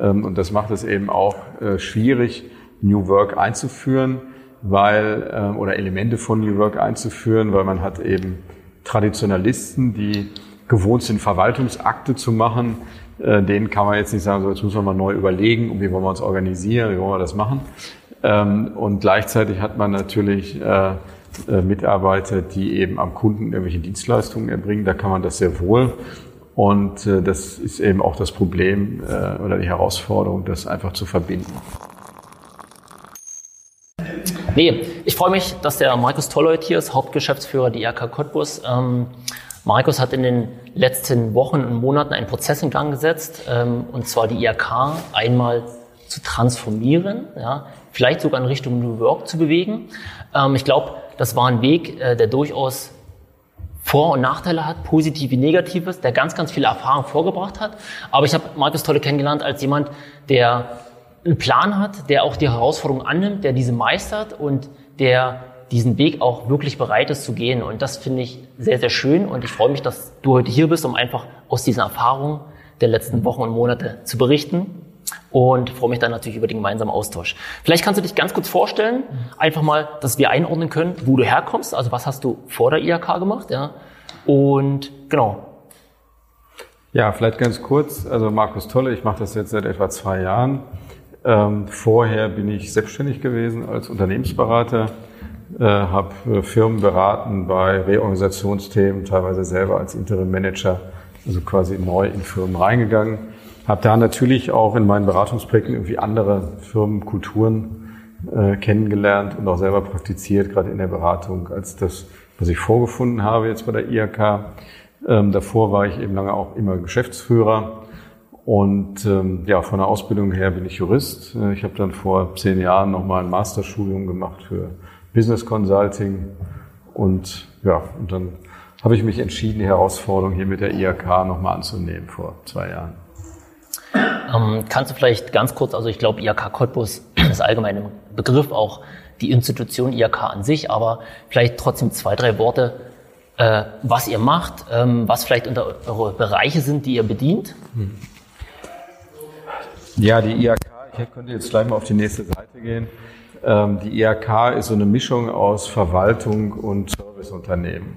Ähm, und das macht es eben auch äh, schwierig, New Work einzuführen, weil, ähm, oder Elemente von New Work einzuführen, weil man hat eben Traditionalisten, die gewohnt sind, Verwaltungsakte zu machen. Äh, denen kann man jetzt nicht sagen, so jetzt müssen wir mal neu überlegen, wie wollen wir uns organisieren, wie wollen wir das machen. Ähm, und gleichzeitig hat man natürlich äh, Mitarbeiter, die eben am Kunden irgendwelche Dienstleistungen erbringen. Da kann man das sehr wohl. Und das ist eben auch das Problem oder die Herausforderung, das einfach zu verbinden. Nee, ich freue mich, dass der Markus Tolleut hier ist, Hauptgeschäftsführer der IHK Cottbus. Ähm, Markus hat in den letzten Wochen und Monaten einen Prozess in Gang gesetzt, ähm, und zwar die IHK einmal zu transformieren, ja, vielleicht sogar in Richtung New Work zu bewegen. Ähm, ich glaube, das war ein Weg, äh, der durchaus vor- und Nachteile hat, positiv wie negatives, der ganz, ganz viele Erfahrungen vorgebracht hat. Aber ich habe Markus Tolle kennengelernt als jemand, der einen Plan hat, der auch die Herausforderung annimmt, der diese meistert und der diesen Weg auch wirklich bereit ist zu gehen. Und das finde ich sehr, sehr schön. Und ich freue mich, dass du heute hier bist, um einfach aus diesen Erfahrungen der letzten Wochen und Monate zu berichten. Und freue mich dann natürlich über den gemeinsamen Austausch. Vielleicht kannst du dich ganz kurz vorstellen, einfach mal, dass wir einordnen können, wo du herkommst. Also was hast du vor der IHK gemacht? Ja? Und genau. Ja, vielleicht ganz kurz. Also Markus Tolle, ich mache das jetzt seit etwa zwei Jahren. Ähm, vorher bin ich selbstständig gewesen als Unternehmensberater, äh, habe äh, Firmen beraten bei Reorganisationsthemen, teilweise selber als Interim Manager, also quasi neu in Firmen reingegangen. Habe da natürlich auch in meinen Beratungsprojekten irgendwie andere Firmenkulturen äh, kennengelernt und auch selber praktiziert, gerade in der Beratung, als das, was ich vorgefunden habe jetzt bei der IHK. Ähm, davor war ich eben lange auch immer Geschäftsführer und ähm, ja, von der Ausbildung her bin ich Jurist. Äh, ich habe dann vor zehn Jahren nochmal ein Masterstudium gemacht für Business Consulting. Und ja, und dann habe ich mich entschieden, die Herausforderung hier mit der IHK nochmal anzunehmen vor zwei Jahren. Ähm, kannst du vielleicht ganz kurz, also ich glaube, IHK Cottbus ist allgemein ein Begriff, auch die Institution IHK an sich, aber vielleicht trotzdem zwei, drei Worte, äh, was ihr macht, ähm, was vielleicht unter eure Bereiche sind, die ihr bedient. Hm. Ja, die IHK, ich könnte jetzt gleich mal auf die nächste Seite gehen. Ähm, die IHK ist so eine Mischung aus Verwaltung und Serviceunternehmen.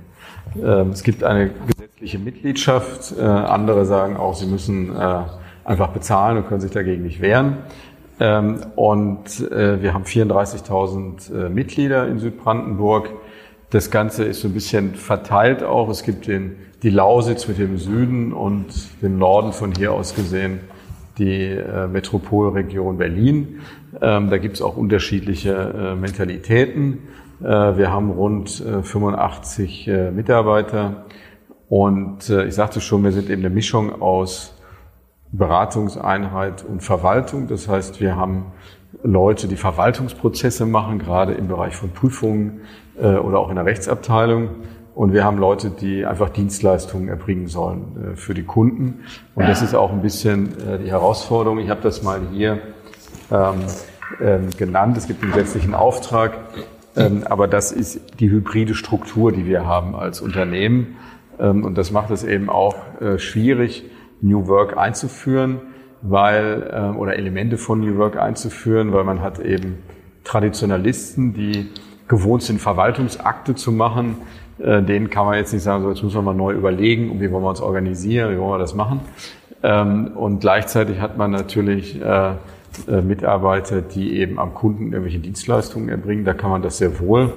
Ähm, es gibt eine gesetzliche Mitgliedschaft. Äh, andere sagen auch, sie müssen äh, einfach bezahlen und können sich dagegen nicht wehren. Ähm, und äh, wir haben 34.000 Mitglieder in Südbrandenburg. Das Ganze ist so ein bisschen verteilt auch. Es gibt den, die Lausitz mit dem Süden und den Norden von hier aus gesehen die äh, Metropolregion Berlin. Ähm, da gibt es auch unterschiedliche äh, Mentalitäten. Äh, wir haben rund äh, 85 äh, Mitarbeiter und äh, ich sagte schon, wir sind eben eine Mischung aus Beratungseinheit und Verwaltung. Das heißt, wir haben Leute, die Verwaltungsprozesse machen, gerade im Bereich von Prüfungen oder auch in der Rechtsabteilung. Und wir haben Leute, die einfach Dienstleistungen erbringen sollen äh, für die Kunden. Und das ist auch ein bisschen äh, die Herausforderung. Ich habe das mal hier ähm, ähm, genannt. Es gibt einen gesetzlichen Auftrag. Ähm, aber das ist die hybride Struktur, die wir haben als Unternehmen. Ähm, und das macht es eben auch äh, schwierig, New Work einzuführen, weil, äh, oder Elemente von New Work einzuführen, weil man hat eben Traditionalisten, die gewohnt sind, Verwaltungsakte zu machen, äh, denen kann man jetzt nicht sagen, so jetzt müssen wir mal neu überlegen, wie wollen wir uns organisieren, wie wollen wir das machen. Ähm, und gleichzeitig hat man natürlich äh, äh, Mitarbeiter, die eben am Kunden irgendwelche Dienstleistungen erbringen. Da kann man das sehr wohl.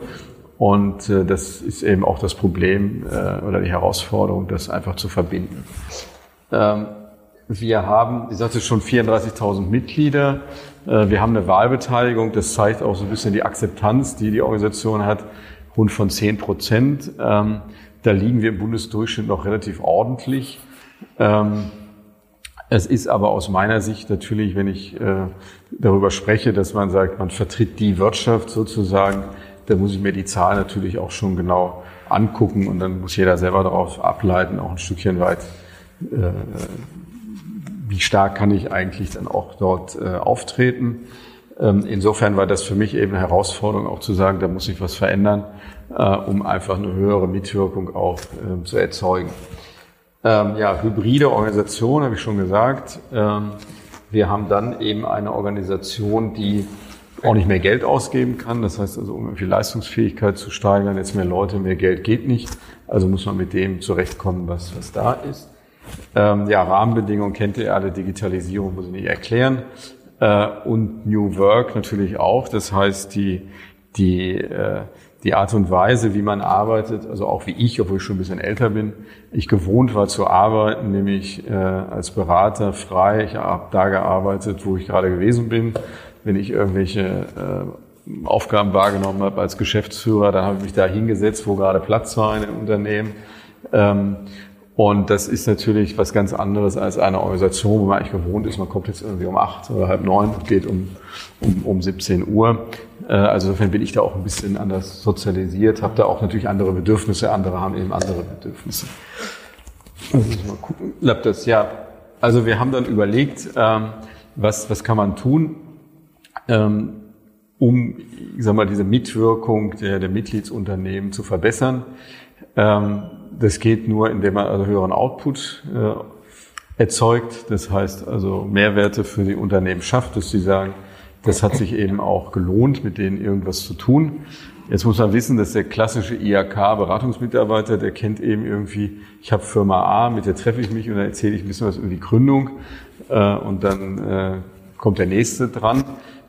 Und das ist eben auch das Problem oder die Herausforderung, das einfach zu verbinden. Ähm, wir haben, ich sagte schon, 34.000 Mitglieder. Wir haben eine Wahlbeteiligung. Das zeigt auch so ein bisschen die Akzeptanz, die die Organisation hat rund von 10 Prozent. Ähm, da liegen wir im Bundesdurchschnitt noch relativ ordentlich. Ähm, es ist aber aus meiner Sicht natürlich, wenn ich äh, darüber spreche, dass man sagt, man vertritt die Wirtschaft sozusagen, da muss ich mir die Zahlen natürlich auch schon genau angucken und dann muss jeder selber darauf ableiten, auch ein Stückchen weit, äh, wie stark kann ich eigentlich dann auch dort äh, auftreten. Ähm, insofern war das für mich eben eine Herausforderung, auch zu sagen, da muss sich was verändern, äh, um einfach eine höhere Mitwirkung auch ähm, zu erzeugen. Ähm, ja, hybride Organisation, habe ich schon gesagt. wir haben dann eben eine Organisation, die auch nicht mehr Geld ausgeben kann. Das heißt also, um irgendwie Leistungsfähigkeit zu steigern, jetzt mehr Leute, mehr Geld geht nicht. Also muss man mit dem zurechtkommen, was, was da ist. Ähm, ja, Rahmenbedingungen kennt ihr alle, Digitalisierung muss ich nicht erklären. Äh, und New Work natürlich auch. Das heißt, die, die, äh, die Art und Weise, wie man arbeitet, also auch wie ich, obwohl ich schon ein bisschen älter bin, ich gewohnt war zu arbeiten, nämlich äh, als Berater frei. Ich habe da gearbeitet, wo ich gerade gewesen bin. Wenn ich irgendwelche äh, Aufgaben wahrgenommen habe als Geschäftsführer, dann habe ich mich da hingesetzt, wo gerade Platz war in dem Unternehmen. Ähm, und das ist natürlich was ganz anderes als eine Organisation, wo man eigentlich gewohnt ist, man kommt jetzt irgendwie um acht oder halb neun und geht um, um, um 17 Uhr. Äh, also insofern bin ich da auch ein bisschen anders sozialisiert, habe da auch natürlich andere Bedürfnisse, andere haben eben andere Bedürfnisse. Also mal gucken. Klappt das? Ja. Also wir haben dann überlegt, ähm, was, was kann man tun, ähm, um, ich sag mal, diese Mitwirkung der, der Mitgliedsunternehmen zu verbessern. Das geht nur, indem man also höheren Output äh, erzeugt. Das heißt also Mehrwerte für die Unternehmen schafft, dass sie sagen, das hat sich eben auch gelohnt, mit denen irgendwas zu tun. Jetzt muss man wissen, dass der klassische IHK-Beratungsmitarbeiter, der kennt eben irgendwie, ich habe Firma A, mit der treffe ich mich und dann erzähle ich ein bisschen was über die Gründung äh, und dann äh, kommt der nächste dran.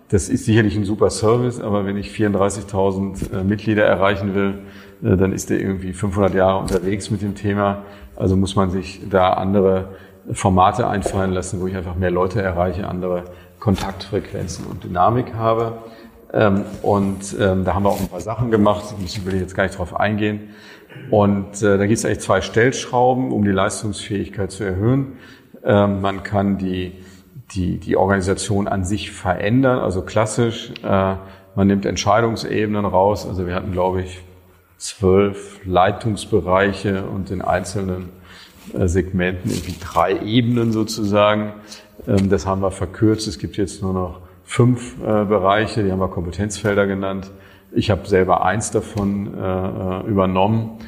Das ist sicherlich ein super Service, aber wenn ich 34.000 äh, Mitglieder erreichen will, dann ist der irgendwie 500 Jahre unterwegs mit dem Thema. Also muss man sich da andere Formate einfallen lassen, wo ich einfach mehr Leute erreiche, andere Kontaktfrequenzen und Dynamik habe. Ähm, und ähm, da haben wir auch ein paar Sachen gemacht, müssen wir jetzt gar nicht drauf eingehen. Und äh, da gibt es eigentlich zwei Stellschrauben, um die Leistungsfähigkeit zu erhöhen. Ähm, man kann die, die, die Organisation an sich verändern, also klassisch. Äh, man nimmt Entscheidungsebenen raus. Also wir hatten, glaube ich, zwölf Leitungsbereiche und in einzelnen äh, Segmenten irgendwie drei Ebenen sozusagen. Ähm, das haben wir verkürzt. Es gibt jetzt nur noch fünf äh, Bereiche, die haben wir Kompetenzfelder genannt. Ich habe selber eins davon äh, übernommen.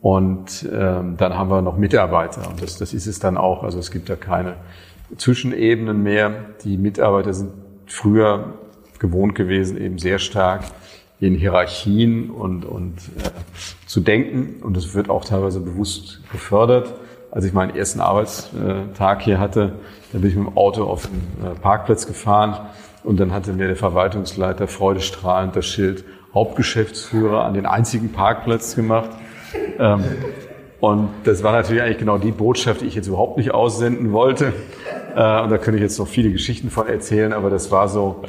Und ähm, dann haben wir noch Mitarbeiter. Und das, das ist es dann auch. Also es gibt da keine Zwischenebenen mehr. Die Mitarbeiter sind früher gewohnt gewesen, eben sehr stark in Hierarchien und, und äh, zu denken. Und das wird auch teilweise bewusst gefördert. Als ich meinen ersten Arbeitstag hier hatte, da bin ich mit dem Auto auf den äh, Parkplatz gefahren und dann hatte mir der Verwaltungsleiter freudestrahlend das Schild Hauptgeschäftsführer an den einzigen Parkplatz gemacht. Ähm, und das war natürlich eigentlich genau die Botschaft, die ich jetzt überhaupt nicht aussenden wollte. Äh, und da könnte ich jetzt noch viele Geschichten von erzählen, aber das war so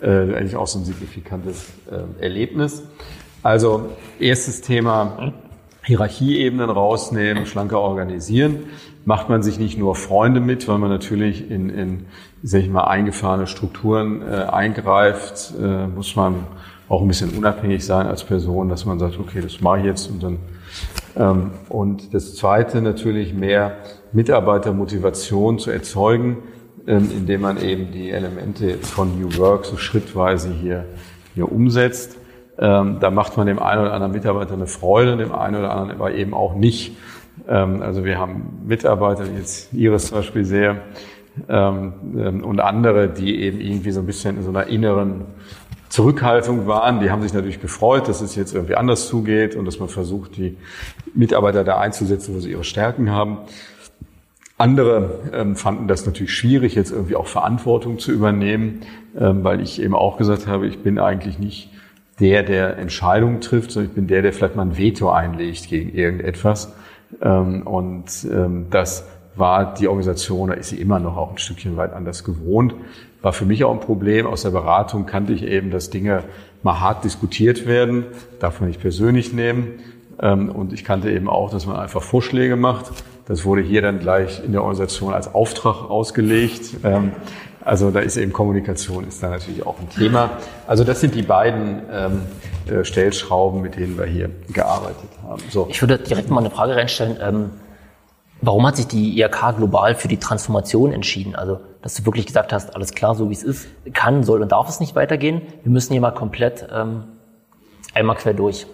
äh, eigentlich auch so ein signifikantes äh, Erlebnis. Also erstes Thema, Hierarchieebenen rausnehmen, schlanker organisieren. Macht man sich nicht nur Freunde mit, weil man natürlich in, in sag ich mal, eingefahrene Strukturen äh, eingreift, äh, muss man auch ein bisschen unabhängig sein als Person, dass man sagt, okay, das mache ich jetzt und dann und das Zweite natürlich mehr Mitarbeitermotivation zu erzeugen, ähm, indem man eben die Elemente von New Work so schrittweise hier, hier umsetzt. Ähm, da macht man dem einen oder anderen Mitarbeiter eine Freude, dem einen oder anderen aber eben auch nicht. Also wir haben Mitarbeiter, jetzt Iris zum Beispiel sehr, und andere, die eben irgendwie so ein bisschen in so einer inneren Zurückhaltung waren. Die haben sich natürlich gefreut, dass es jetzt irgendwie anders zugeht und dass man versucht, die Mitarbeiter da einzusetzen, wo sie ihre Stärken haben. Andere ähm, fanden das natürlich schwierig, jetzt irgendwie auch Verantwortung zu übernehmen, ähm, weil ich eben auch gesagt habe, ich bin eigentlich nicht der, der Entscheidungen trifft, sondern ich bin der, der vielleicht mal ein Veto einlegt gegen irgendetwas. Ähm, und ähm, das war die Organisation, da ist sie immer noch auch ein Stückchen weit anders gewohnt war für mich auch ein Problem. Aus der Beratung kannte ich eben, dass Dinge mal hart diskutiert werden, darf man nicht persönlich nehmen. Ähm, und ich kannte eben auch, dass man einfach Vorschläge macht. Das wurde hier dann gleich in der Organisation als Auftrag ausgelegt. Ähm, also da ist eben Kommunikation ist da natürlich auch ein Thema. Also das sind die beiden ähm, äh, Stellschrauben, mit denen wir hier gearbeitet haben. So. Ich würde direkt mal eine Frage reinstellen. Warum hat sich die IHK global für die Transformation entschieden? Also, dass du wirklich gesagt hast, alles klar, so wie es ist, kann, soll und darf es nicht weitergehen. Wir müssen hier mal komplett ähm, einmal quer durch.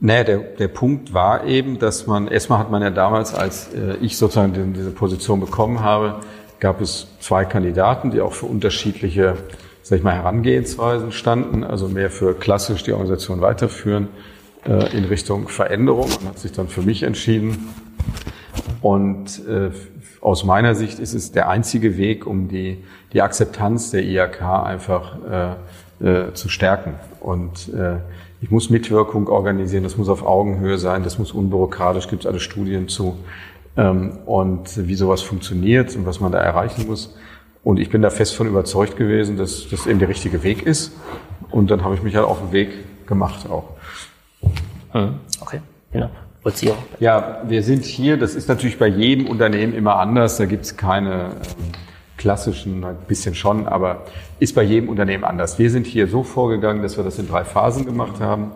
Naja, der, der Punkt war eben, dass man, erstmal hat man ja damals, als äh, ich sozusagen diese Position bekommen habe, gab es zwei Kandidaten, die auch für unterschiedliche sag ich mal, Herangehensweisen standen, also mehr für klassisch die Organisation weiterführen äh, in Richtung Veränderung und hat sich dann für mich entschieden. Und äh, aus meiner Sicht ist es der einzige Weg, um die, die Akzeptanz der IHK einfach äh, äh, zu stärken. Und äh, ich muss Mitwirkung organisieren, das muss auf Augenhöhe sein, das muss unbürokratisch, gibt es alle Studien zu. Ähm, und wie sowas funktioniert und was man da erreichen muss. Und ich bin da fest von überzeugt gewesen, dass das eben der richtige Weg ist. Und dann habe ich mich halt auf den Weg gemacht auch. Hm. Okay, genau. Vollzieher. Ja, wir sind hier, das ist natürlich bei jedem Unternehmen immer anders. Da gibt es keine ähm, klassischen, ein bisschen schon, aber ist bei jedem Unternehmen anders. Wir sind hier so vorgegangen, dass wir das in drei Phasen gemacht haben.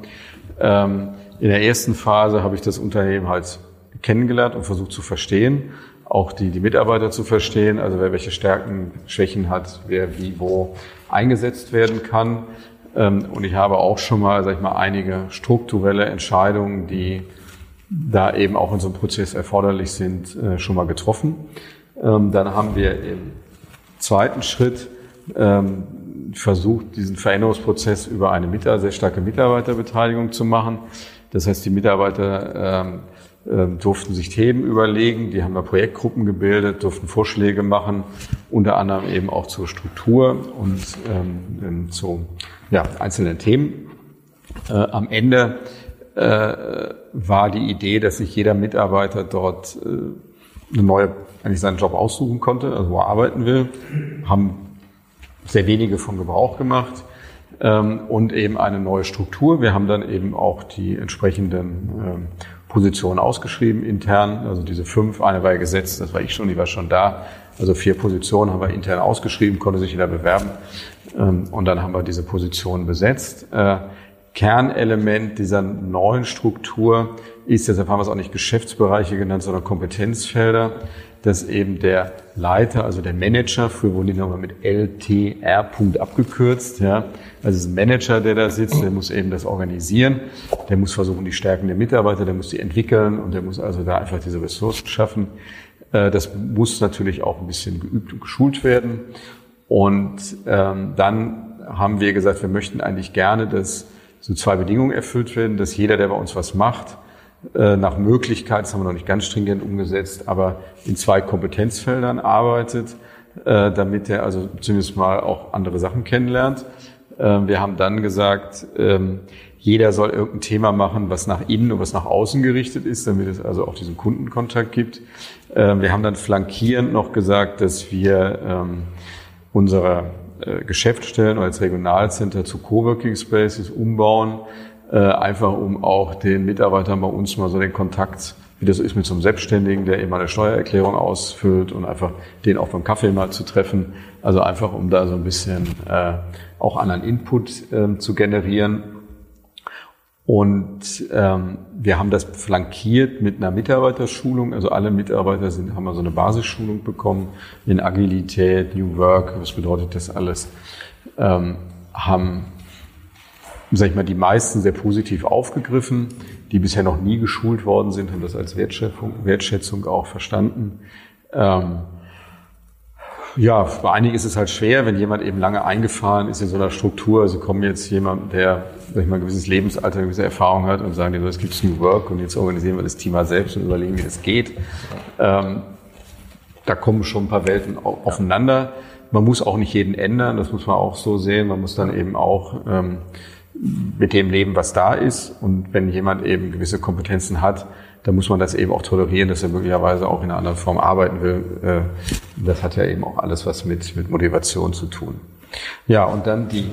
Ähm, in der ersten Phase habe ich das Unternehmen halt kennengelernt und versucht zu verstehen auch die, die Mitarbeiter zu verstehen, also wer welche Stärken, Schwächen hat, wer wie wo eingesetzt werden kann. Ähm, und ich habe auch schon mal, sag ich mal, einige strukturelle Entscheidungen, die da eben auch in so einem Prozess erforderlich sind, äh, schon mal getroffen. Ähm, dann haben wir im zweiten Schritt ähm, versucht, diesen Veränderungsprozess über eine sehr starke Mitarbeiterbeteiligung zu machen. Das heißt, die Mitarbeiter ähm, durften sich Themen überlegen, die haben da Projektgruppen gebildet, durften Vorschläge machen, unter anderem eben auch zur Struktur und ähm, ähm zu ja, einzelnen Themen. Äh, am Ende war die Idee, dass sich jeder Mitarbeiter dort äh, eine neue, eigentlich seinen Job aussuchen konnte, also wo er arbeiten will, haben sehr wenige von Gebrauch gemacht ähm, und eben eine neue Struktur. Wir haben dann eben auch die entsprechenden ähm, Positionen ausgeschrieben intern, also diese fünf, eine war ja gesetzt, das war ich schon, die war schon da. Also vier Positionen haben wir intern ausgeschrieben, konnte sich jeder bewerben ähm, und dann haben wir diese Positionen besetzt. Kernelement dieser neuen Struktur ist, deshalb haben wir es auch nicht Geschäftsbereiche genannt, sondern Kompetenzfelder, dass eben der Leiter, also der Manager, früher wurden die nochmal mit LTR Punkt abgekürzt, ja. Also es ist ein Manager, der da sitzt, der muss eben das organisieren, der muss versuchen, die Stärken der Mitarbeiter, der muss die entwickeln und der muss also da einfach diese Ressourcen schaffen. Äh, das muss natürlich auch ein bisschen geübt und geschult werden. Und ähm, dann haben wir gesagt, wir möchten eigentlich gerne, dass so zwei Bedingungen erfüllt werden, dass jeder, der bei uns was macht, äh, nach Möglichkeit, das haben wir noch nicht ganz stringent umgesetzt, aber in zwei Kompetenzfeldern arbeitet, äh, damit er also zumindest mal auch andere Sachen kennenlernt. Ähm, wir haben dann gesagt, ähm, jeder soll irgendein Thema machen, was nach innen und was nach außen gerichtet ist, damit es also auch diesen Kundenkontakt gibt. Ähm, wir haben dann flankierend noch gesagt, dass wir unsere äh, Geschäftsstellen als Regionalcenter zu Coworking Spaces umbauen, äh, einfach um auch den Mitarbeitern bei uns mal so den Kontakt, wie das ist mit so einem Selbstständigen, der eben eine Steuererklärung ausfüllt und einfach den auch beim Kaffee mal zu treffen. Also einfach, um da so ein bisschen äh, auch anderen Input äh, zu generieren. Und ähm, wir haben das flankiert mit einer Mitarbeiterschulung. Also alle Mitarbeiter sind, haben mal so eine Basisschulung bekommen in Agilität, New Work, was bedeutet das alles, ähm, haben sag ich mal, die meisten sehr positiv aufgegriffen, die bisher noch nie geschult worden sind, haben das als Wertschätzung, Wertschätzung auch verstanden. Ähm, ja, bei einigen ist es halt schwer, wenn jemand eben lange eingefahren ist in so einer Struktur. Also kommen jetzt jemand, der, sag ich mal, ein gewisses Lebensalter, eine gewisse Erfahrung hat und sagen, es gibt New Work und jetzt organisieren wir das Thema selbst und überlegen, wie das geht. Ähm, da kommen schon ein paar Welten aufeinander. Man muss auch nicht jeden ändern, das muss man auch so sehen. Man muss dann eben auch ähm, mit dem leben, was da ist. Und wenn jemand eben gewisse Kompetenzen hat, dann muss man das eben auch tolerieren, dass er möglicherweise auch in einer anderen Form arbeiten will. Äh, das hat ja eben auch alles was mit, mit Motivation zu tun. Ja, und dann die,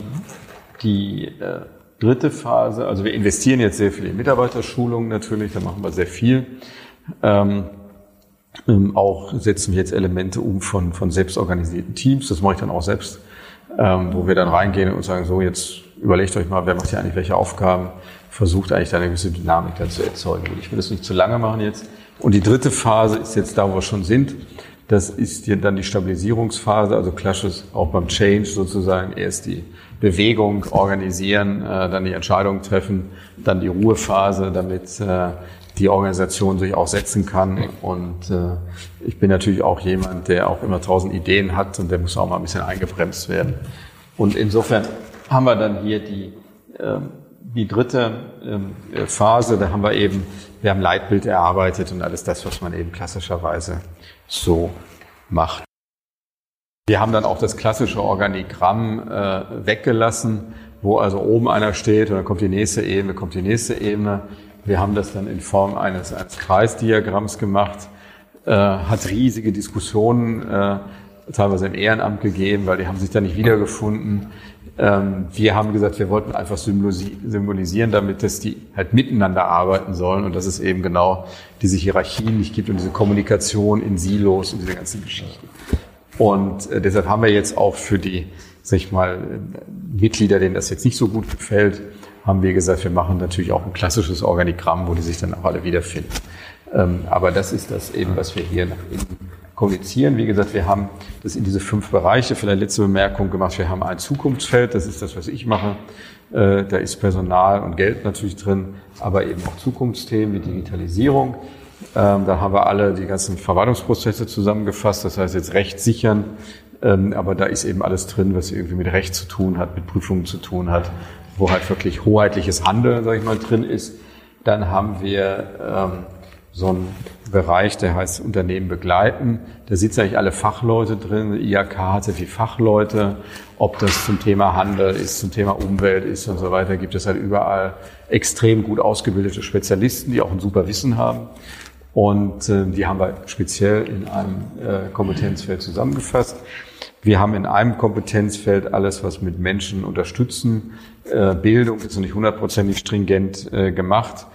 die äh, dritte Phase. Also wir investieren jetzt sehr viel in Mitarbeiterschulung natürlich, da machen wir sehr viel. Ähm, ähm, auch setzen wir jetzt Elemente um von, von selbstorganisierten Teams. Das mache ich dann auch selbst, ähm, wo wir dann reingehen und sagen, so jetzt überlegt euch mal, wer macht hier eigentlich welche Aufgaben, versucht eigentlich da eine gewisse Dynamik dann zu erzeugen. Ich will das nicht zu lange machen jetzt. Und die dritte Phase ist jetzt da, wo wir schon sind. Das ist dann die Stabilisierungsphase, also klassisch auch beim Change sozusagen erst die Bewegung organisieren, äh, dann die Entscheidung treffen, dann die Ruhephase, damit äh, die Organisation sich auch setzen kann. Und äh, ich bin natürlich auch jemand, der auch immer tausend Ideen hat und der muss auch mal ein bisschen eingebremst werden. Und insofern haben wir dann hier die, äh, die dritte äh, Phase, da haben wir eben, wir haben Leitbild erarbeitet und alles das, was man eben klassischerweise so macht. Wir haben dann auch das klassische Organigramm äh, weggelassen, wo also oben einer steht und dann kommt die nächste Ebene, kommt die nächste Ebene. Wir haben das dann in Form eines, eines Kreisdiagramms gemacht, äh, hat riesige Diskussionen äh, teilweise im Ehrenamt gegeben, weil die haben sich da nicht wiedergefunden. Ähm, wir haben gesagt, wir wollten einfach symbolisieren damit, dass die halt miteinander arbeiten sollen und dass es eben genau diese Hierarchien nicht gibt und diese Kommunikation in Silos und diese ganzen Geschichten. Und äh, deshalb haben wir jetzt auch für die, sag ich mal, Mitglieder, denen das jetzt nicht so gut gefällt, haben wir gesagt, wir machen natürlich auch ein klassisches Organigramm, wo die sich dann auch alle wiederfinden. Ähm, aber das ist das eben, was wir hier nach innen kommunizieren. Wie gesagt, wir haben das in diese fünf Bereiche, vielleicht letzte Bemerkung gemacht, wir haben ein Zukunftsfeld, das ist das, was ich mache. Äh, da ist Personal und Geld natürlich drin, aber eben auch Zukunftsthemen wie Digitalisierung. Ähm, da haben wir alle die ganzen Verwaltungsprozesse zusammengefasst, das heißt jetzt Recht sichern, ähm, aber da ist eben alles drin, was irgendwie mit Recht zu tun hat, mit Prüfungen zu tun hat, wo halt wirklich hoheitliches Handeln, sage ich mal, drin ist. Dann haben wir ähm, so einen Bereich, der heißt Unternehmen begleiten. Da sitzen eigentlich alle Fachleute drin. IHK hat sehr viele Fachleute. Ob das zum Thema Handel ist, zum Thema Umwelt ist und so weiter, gibt es halt überall extrem gut ausgebildete Spezialisten, die auch ein super Wissen haben. Und äh, die haben wir speziell in einem äh, Kompetenzfeld zusammengefasst. Wir haben in einem Kompetenzfeld alles, was mit Menschen unterstützen. Äh, Bildung ist noch nicht hundertprozentig stringent äh, gemacht.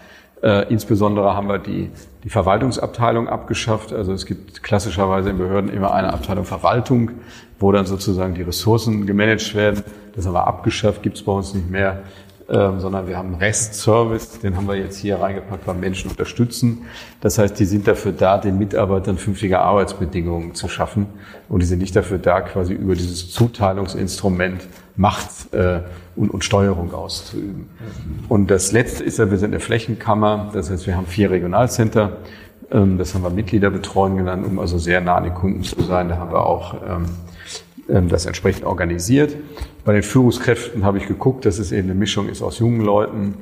Äh, insbesondere haben wir die, die Verwaltungsabteilung abgeschafft. Also es gibt klassischerweise in Behörden immer eine Abteilung Verwaltung, wo dann sozusagen die Ressourcen gemanagt werden. Das haben wir abgeschafft, gibt es bei uns nicht mehr ähm, sondern wir haben Restservice, den haben wir jetzt hier reingepackt, beim Menschen unterstützen. Das heißt, die sind dafür da, den Mitarbeitern fünftige Arbeitsbedingungen zu schaffen und die sind nicht dafür da, quasi über dieses Zuteilungsinstrument Macht äh, und, und Steuerung auszuüben. Und das Letzte ist ja, wir sind eine Flächenkammer, das heißt, wir haben vier Regionalcenter, ähm, das haben wir Mitgliederbetreuung genannt, um also sehr nah an den Kunden zu sein. Da haben wir auch ähm, das entsprechend organisiert. Bei den Führungskräften habe ich geguckt, dass es eben eine Mischung ist aus jungen Leuten,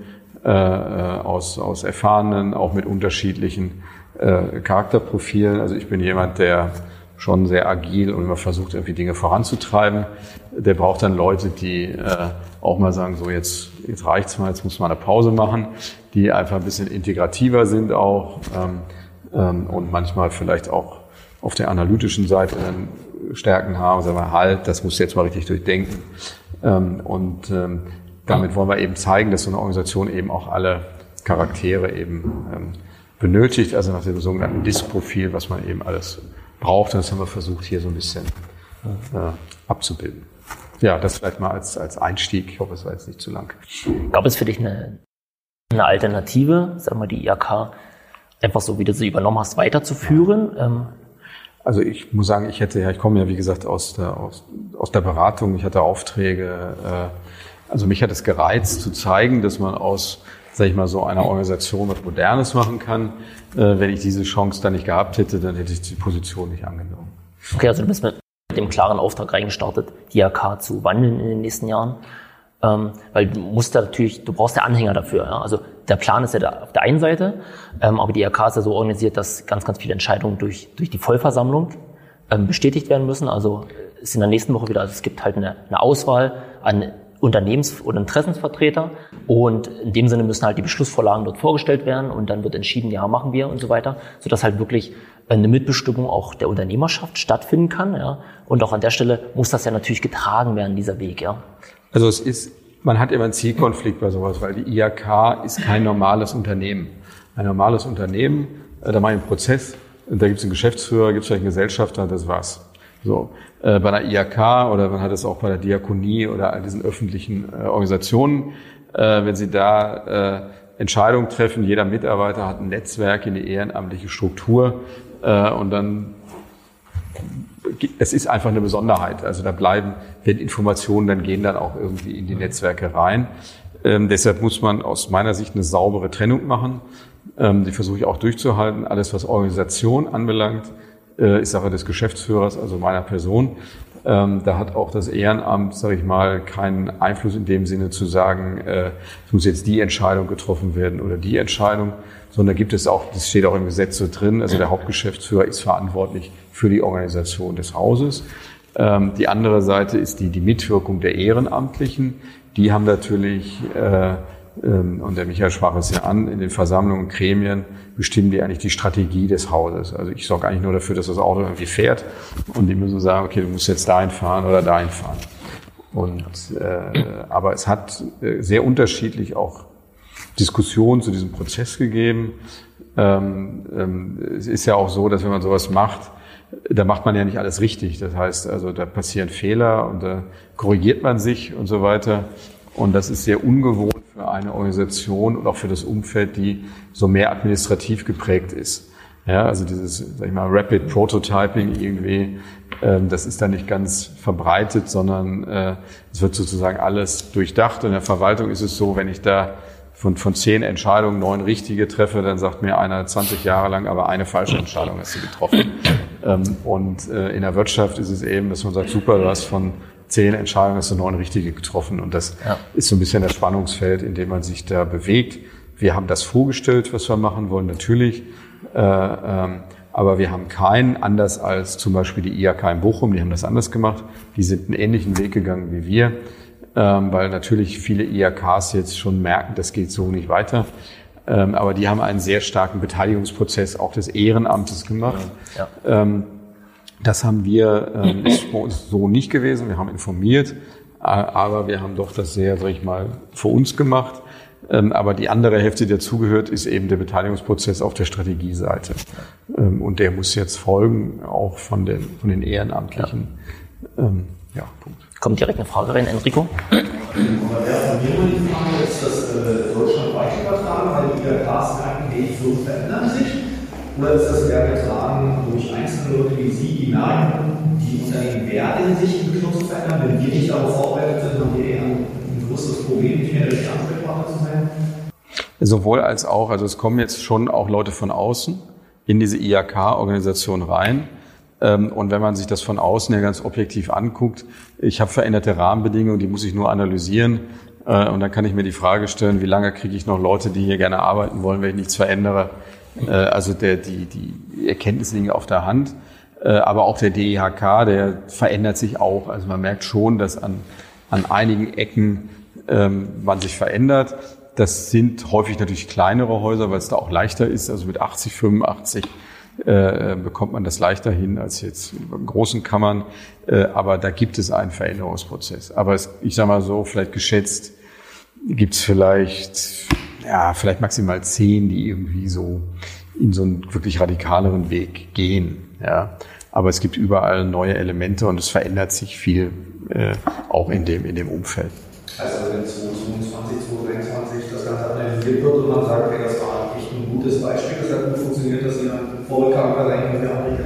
äh, äh, aus, aus Erfahrenen, auch mit unterschiedlichen äh, Charakterprofilen. Also ich bin jemand, der schon sehr agil und immer versucht, irgendwie Dinge voranzutreiben. Der braucht dann Leute, die äh, auch mal sagen, so jetzt, jetzt reicht's mal, jetzt muss man eine Pause machen, die einfach ein bisschen integrativer sind auch ähm, ähm, und manchmal vielleicht auch auf der analytischen Seite dann Stärken haben, sagen wir, halt, das muss jetzt mal richtig durchdenken. Ähm, und ähm, damit wollen wir eben zeigen, dass so eine Organisation eben auch alle Charaktere eben ähm, benötigt, also nach dem sogenannten Disk-Profil, was man eben alles braucht. Und das haben wir versucht, hier so ein bisschen äh, abzubilden. Ja, das vielleicht mal als, als Einstieg. Ich hoffe, es war jetzt nicht zu lang. Gab es für dich eine, eine Alternative, sagen wir die IAK, einfach so, wie du sie übernommen hast, weiterzuführen? Ähm, also ich muss sagen, ich hätte ja, ich komme ja wie gesagt aus der, aus, aus der Beratung, ich hatte Aufträge. Äh, also mich hat es gereizt zu zeigen, dass man aus, sag ich mal, so einer Organisation was Modernes machen kann. Äh, wenn ich diese Chance dann nicht gehabt hätte, dann hätte ich die Position nicht angenommen. Okay, also du bist mit dem klaren Auftrag reingestartet, die AK zu wandeln in den nächsten Jahren. Ähm, weil du musst da natürlich, du brauchst ja Anhänger dafür. Ja? Also der Plan ist ja da auf der einen Seite, ähm, aber die IHK ist ja so organisiert, dass ganz, ganz viele Entscheidungen durch, durch die Vollversammlung ähm, bestätigt werden müssen. Also ist in der nächsten Woche wieder, also es gibt halt eine, eine Auswahl an Unternehmens- oder Interessensvertreter und in dem Sinne müssen halt die Beschlussvorlagen dort vorgestellt werden und dann wird entschieden, ja, machen wir und so weiter, sodass halt wirklich eine Mitbestimmung auch der Unternehmerschaft stattfinden kann. Ja. Und auch an der Stelle muss das ja natürlich getragen werden, dieser Weg. Ja. Also es ist, man hat immer einen Zielkonflikt bei sowas, weil die IAK ist kein normales Unternehmen. Ein normales Unternehmen, äh, da mache ich einen Prozess, da gibt es einen Geschäftsführer, gibt es vielleicht einen Gesellschafter, das war's. So. Äh, bei einer IAK oder man hat es auch bei der Diakonie oder all diesen öffentlichen äh, Organisationen, wenn Sie da Entscheidungen treffen, jeder Mitarbeiter hat ein Netzwerk in die ehrenamtliche Struktur und dann es ist einfach eine Besonderheit. Also da bleiben, wenn Informationen dann gehen, dann auch irgendwie in die Netzwerke rein. Ähm, deshalb muss man aus meiner Sicht eine saubere Trennung machen. Ähm, die versuche ich auch durchzuhalten. Alles, was Organisation anbelangt, äh, ist Sache des Geschäftsführers, also meiner Person. Ähm, da hat auch das Ehrenamt, sage ich mal, keinen Einfluss in dem Sinne zu sagen, äh, es muss jetzt die Entscheidung getroffen werden oder die Entscheidung, sondern gibt es auch, das steht auch im Gesetz so drin, also der Hauptgeschäftsführer ist verantwortlich für die Organisation des Hauses. Ähm, die andere Seite ist die, die Mitwirkung der Ehrenamtlichen. Die haben natürlich, äh, ähm, und der Michael sprach es ja an, in den Versammlungen, und Gremien bestimmen die eigentlich die Strategie des Hauses. Also ich sorge eigentlich nur dafür, dass das Auto irgendwie fährt und die müssen sagen, okay, du musst jetzt dahin fahren oder dahin fahren. Und, äh, aber es hat äh, sehr unterschiedlich auch Diskussionen zu diesem Prozess gegeben. Ähm, ähm, es ist ja auch so, dass wenn man sowas macht, da macht man ja nicht alles richtig. Das heißt, also da passieren Fehler und da korrigiert man sich und so weiter. Und das ist sehr ungewohnt für eine Organisation und auch für das Umfeld, die so mehr administrativ geprägt ist. Ja, also dieses, sag ich mal, Rapid Prototyping irgendwie, ähm, das ist da nicht ganz verbreitet, sondern äh, es wird sozusagen alles durchdacht. In der Verwaltung ist es so, wenn ich da von, von zehn Entscheidungen neun richtige treffe, dann sagt mir einer 20 Jahre lang, aber eine falsche Entscheidung hast du getroffen. Ähm, und äh, in der Wirtschaft ist es eben, dass man sagt, super, du hast von zehn Entscheidungen hast du neun richtige getroffen. Und das ja. ist so ein bisschen das Spannungsfeld, in dem man sich da bewegt. Wir haben das vorgestellt, was wir machen wollen, natürlich. Äh, ähm, aber wir haben keinen, anders als zum Beispiel die IAK in Bochum, die haben das anders gemacht. Die sind einen ähnlichen Weg gegangen wie wir ähm, weil natürlich viele IHKs jetzt schon merken, das geht so nicht weiter. Ähm, aber die haben einen sehr starken Beteiligungsprozess auch des Ehrenamtes gemacht. Ja. Ähm, das haben wir, ähm, ist bei uns so nicht gewesen. Wir haben informiert, aber wir haben doch das sehr, sag ich mal, für uns gemacht. Aber die andere Hälfte, die dazugehört, ist eben der Beteiligungsprozess auf der Strategieseite. Und der muss jetzt folgen, auch von den, von den Ehrenamtlichen. Ja, ja Punkt. Kommt direkt eine Frage rein, Enrico. Oder ist das getragen durch einzelne Leute wie Sie, die merken, die Unternehmen werden sich in Beschluss verändern? Wenn wir nicht darauf vorbereitet sind, haben wir eher ein, größeres Problem, nicht mehr der Ansprechpartner zu sein? Sowohl als auch. Also es kommen jetzt schon auch Leute von außen in diese IHK-Organisation rein ähm, und wenn man sich das von außen her ganz objektiv anguckt, ich habe veränderte Rahmenbedingungen, die muss ich nur analysieren. Äh, und dann kann ich mir die Frage stellen, wie lange kriege ich noch Leute, die hier gerne arbeiten wollen, wenn ich nichts verändere. Äh, also der, die, die Erkenntnisse liegen auf der Hand. Äh, aber auch der DIHK, der verändert sich auch. Also man merkt schon, dass an, an einigen Ecken ähm, man sich verändert. Das sind häufig natürlich kleinere Häuser, weil es da auch leichter ist. Also mit 80, 85 äh, bekommt man das leichter hin als jetzt in großen Kammern. Äh, aber da gibt es einen Veränderungsprozess. Aber es, ich sage mal so, vielleicht geschätzt gibt es vielleicht, ja, vielleicht maximal zehn, die irgendwie so in so einen wirklich radikaleren Weg gehen. Ja. Aber es gibt überall neue Elemente und es verändert sich viel äh, auch in dem, in dem Umfeld. Also wenn 2022, 2023 das Ganze analysiert wird und man sagt, okay, das war echt ein gutes Beispiel, das hat gut funktioniert, jemand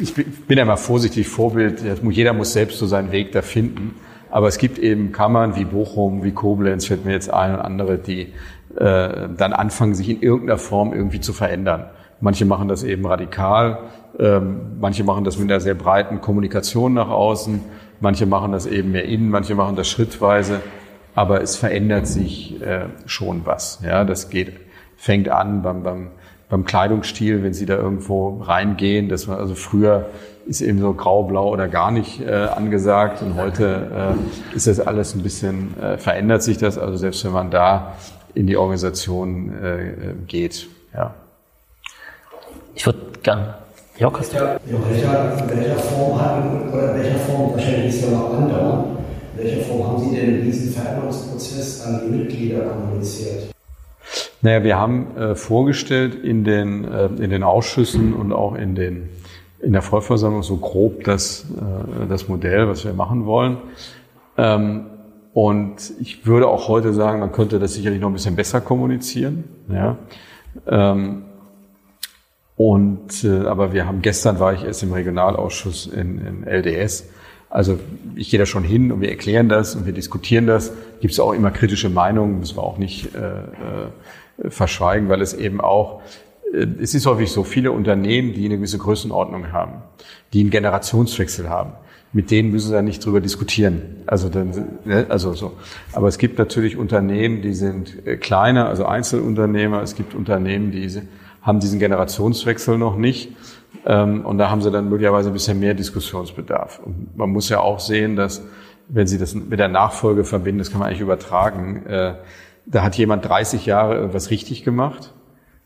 ich bin ja mal vorsichtig, Vorbild, jeder muss selbst so seinen Weg da finden. Aber es gibt eben Kammern wie Bochum, wie Koblenz, fällt mir jetzt ein und andere, die äh, dann anfangen, sich in irgendeiner Form irgendwie zu verändern. Manche machen das eben radikal, ähm, manche machen das mit einer sehr breiten Kommunikation nach außen, manche machen das eben mehr innen, manche machen das schrittweise. Aber es verändert sich äh, schon was. Ja, das geht, fängt an beim, beim beim Kleidungsstil, wenn Sie da irgendwo reingehen, dass man also früher ist eben so grau, blau oder gar nicht äh, angesagt und heute äh, ist das alles ein bisschen äh, verändert sich das. Also selbst wenn man da in die Organisation äh, geht, ja. Ich würde gern. Jörg, hast du? Ja, in welcher, in welcher Form haben, oder in welcher Form, wahrscheinlich ist ja noch andauern, in welcher Form haben Sie denn diesen Veränderungsprozess an die Mitglieder kommuniziert? Naja, wir haben äh, vorgestellt in den, äh, in den Ausschüssen und auch in, den, in der Vollversammlung so grob das, äh, das Modell, was wir machen wollen. Ähm, und ich würde auch heute sagen, man könnte das sicherlich noch ein bisschen besser kommunizieren. Ja. Ähm, und äh, aber wir haben gestern war ich erst im Regionalausschuss in, in LDS Also ich gehe da schon hin und wir erklären das und wir diskutieren das. Gibt es auch immer kritische Meinungen, müssen wir auch nicht äh, äh, verschweigen, weil es eben auch, äh, es ist häufig so, viele Unternehmen, die eine gewisse Größenordnung haben, die einen Generationswechsel haben, mit denen müssen Sie ja nicht drüber diskutieren. Also, dann, ne, also so. Aber es gibt natürlich Unternehmen, die sind äh, kleiner, also Einzelunternehmer. Es gibt Unternehmen, die haben diesen Generationswechsel noch nicht. Ähm, und da haben sie dann möglicherweise ein bisschen mehr Diskussionsbedarf. Und man muss ja auch sehen, dass, wenn Sie das mit der Nachfolge verbinden, das kann man eigentlich übertragen, äh, da hat jemand 30 Jahre irgendwas richtig gemacht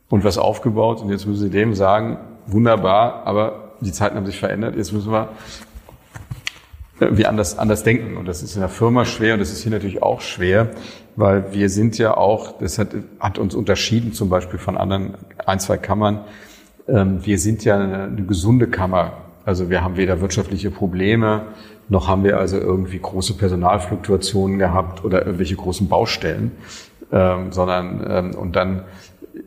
und was aufgebaut und jetzt müssen Sie dem sagen, wunderbar, aber die Zeiten haben sich verändert, jetzt müssen wir irgendwie anders, anders denken. Und das ist in der Firma schwer und das ist hier natürlich auch schwer, weil wir sind ja auch, das hat, hat uns unterschieden zum Beispiel von anderen ein, zwei Kammern. Ähm, wir sind ja eine, eine gesunde Kammer. Also wir haben weder wirtschaftliche Probleme, noch haben wir also irgendwie große Personalfluktuationen gehabt oder irgendwelche großen Baustellen, ähm, sondern ähm, und dann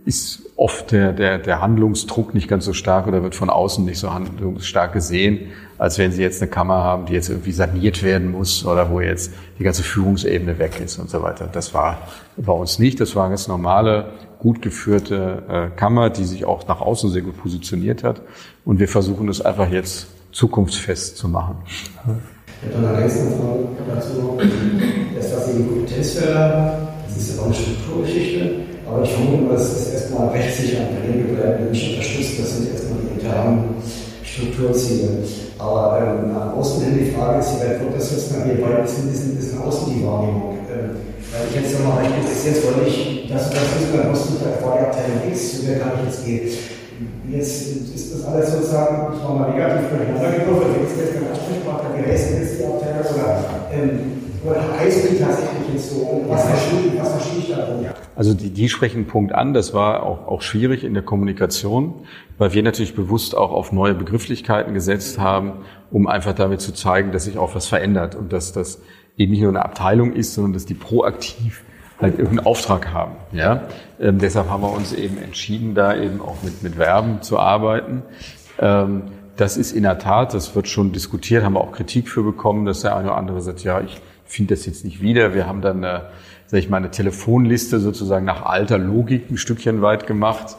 ist oft der, der, der Handlungsdruck nicht ganz so stark oder wird von außen nicht so handlungsstark gesehen, als wenn Sie jetzt eine Kammer haben, die jetzt irgendwie saniert werden muss oder wo jetzt die ganze Führungsebene weg ist und so weiter. Das war bei uns nicht. Das war eine ganz normale, gut geführte äh, Kammer, die sich auch nach außen sehr gut positioniert hat. Und wir versuchen das einfach jetzt zukunftsfest zu machen. Ich noch eine ergänzende Frage dazu. Das, was Sie in Kompetenzfelder, das ist ja auch eine Strukturgeschichte, aber ich vermute mal, das ist erstmal rechtssicher an der Regel bleiben, nicht unterstützt. Das sind erstmal die internen Strukturziele. Aber ähm, nach außen hin die Frage ist, wie weit wird das jetzt nachher, weil es ein bisschen, bisschen außen die Wahrnehmung. Ähm, weil ich jetzt nochmal recht interessiert, weil ich, das, das ist beim Ostenteil vor der Abteilung X, zu der kann ich jetzt gehen. Jetzt ist das alles sozusagen, ich war mal negativ durcheinander gewürfelt, jetzt ist der Ansprechpartner gewesen, ist die Abteilung oder, ähm, oder heißt die tatsächlich jetzt so? Und was verstehe was verstehe ich da Also die, die sprechen einen Punkt an, das war auch, auch schwierig in der Kommunikation weil wir natürlich bewusst auch auf neue Begrifflichkeiten gesetzt haben, um einfach damit zu zeigen, dass sich auch was verändert und dass das eben nicht nur eine Abteilung ist, sondern dass die proaktiv halt irgendeinen Auftrag haben. Ja? Ähm, deshalb haben wir uns eben entschieden, da eben auch mit, mit Verben zu arbeiten. Ähm, das ist in der Tat, das wird schon diskutiert, haben wir auch Kritik für bekommen, dass der eine oder andere sagt, ja, ich finde das jetzt nicht wieder. Wir haben dann, äh, sag ich mal, eine Telefonliste sozusagen nach alter Logik ein Stückchen weit gemacht